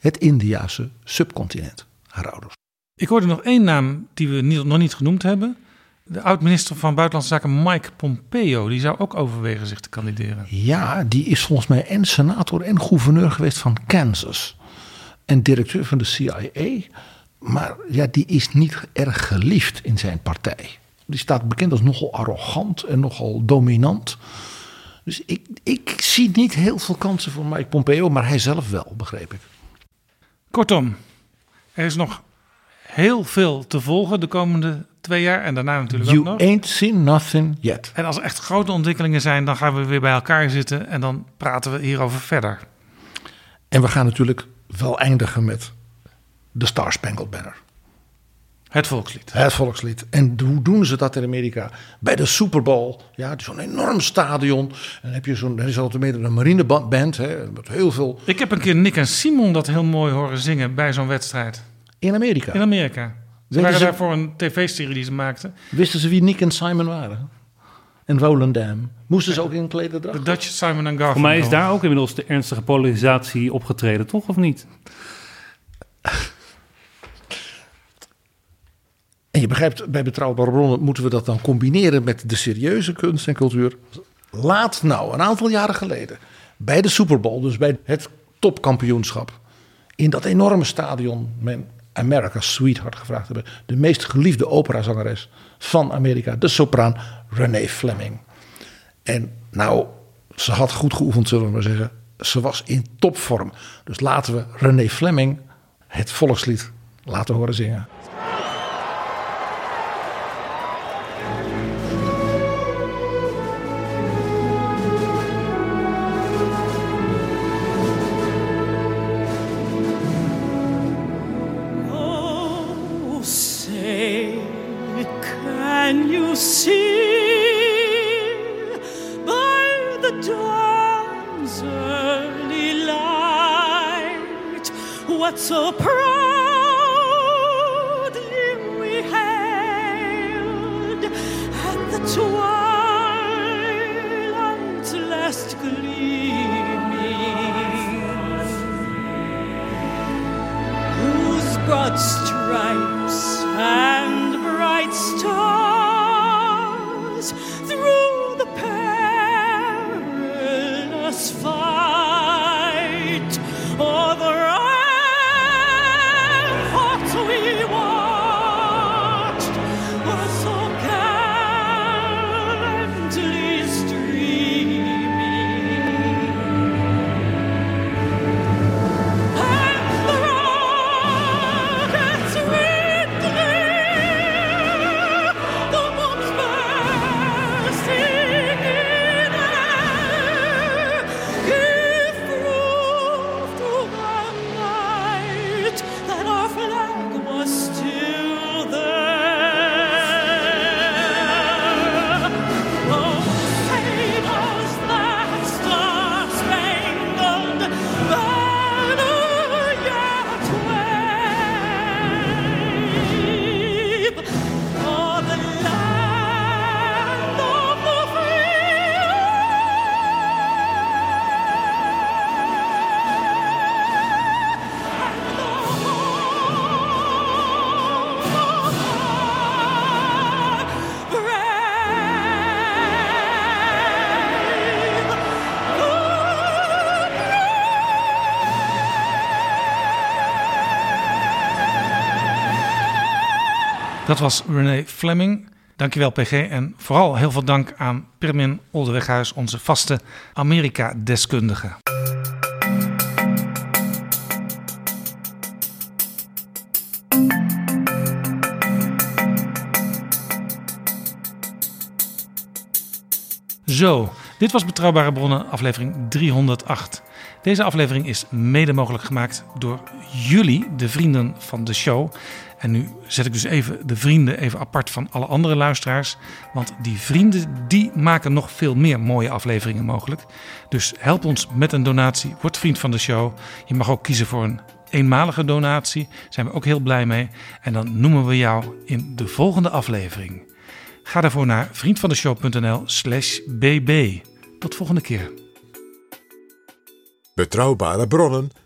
het Indiase subcontinent, haar ouders. Ik hoorde nog één naam die we niet, nog niet genoemd hebben. De oud-minister van Buitenlandse Zaken Mike Pompeo, die zou ook overwegen zich te kandideren. Ja, die is volgens mij en senator en gouverneur geweest van Kansas. En directeur van de CIA. Maar ja, die is niet erg geliefd in zijn partij. Die staat bekend als nogal arrogant en nogal dominant. Dus ik, ik zie niet heel veel kansen voor Mike Pompeo, maar hij zelf wel, begreep ik. Kortom, er is nog heel veel te volgen de komende twee jaar en daarna natuurlijk you ook nog. ain't seen nothing yet. En als er echt grote ontwikkelingen zijn, dan gaan we weer bij elkaar zitten en dan praten we hierover verder. En we gaan natuurlijk wel eindigen met de Star Spangled Banner. Het volkslied. Het volkslied. En hoe doen ze dat in Amerika? Bij de Super Bowl. Ja, zo'n enorm stadion. En dan heb je zo'n, er is altijd meer een marineband. Hè, met heel veel. Ik heb een keer Nick en Simon dat heel mooi horen zingen bij zo'n wedstrijd. In Amerika? In Amerika. Ze waren daar voor een tv-serie die ze maakten. Wisten ze wie Nick en Simon waren? En Roland Dam. Moesten ze ook in klederdracht? De Dutch Simon en Garfunkel. Voor mij is daar ook inmiddels de ernstige polarisatie opgetreden, toch? Of niet? En je begrijpt, bij betrouwbare bronnen moeten we dat dan combineren met de serieuze kunst en cultuur. Laat nou, een aantal jaren geleden, bij de Super Bowl, dus bij het topkampioenschap, in dat enorme stadion, men America's Sweetheart gevraagd hebben. De meest geliefde operazangeres van Amerika, de sopraan Renee Fleming. En nou, ze had goed geoefend, zullen we maar zeggen. Ze was in topvorm. Dus laten we Renee Fleming het volkslied laten horen zingen. not surprised. Dat was René Fleming. Dankjewel PG en vooral heel veel dank aan Pirmin Oldeweghuis, onze vaste Amerika-deskundige. Zo, dit was Betrouwbare Bronnen, aflevering 308. Deze aflevering is mede mogelijk gemaakt door jullie, de vrienden van de show. En nu zet ik dus even de vrienden even apart van alle andere luisteraars. Want die vrienden die maken nog veel meer mooie afleveringen mogelijk. Dus help ons met een donatie. Word vriend van de show. Je mag ook kiezen voor een eenmalige donatie. Daar zijn we ook heel blij mee. En dan noemen we jou in de volgende aflevering. Ga daarvoor naar vriendvandeshow.nl slash bb. Tot volgende keer. Betrouwbare bronnen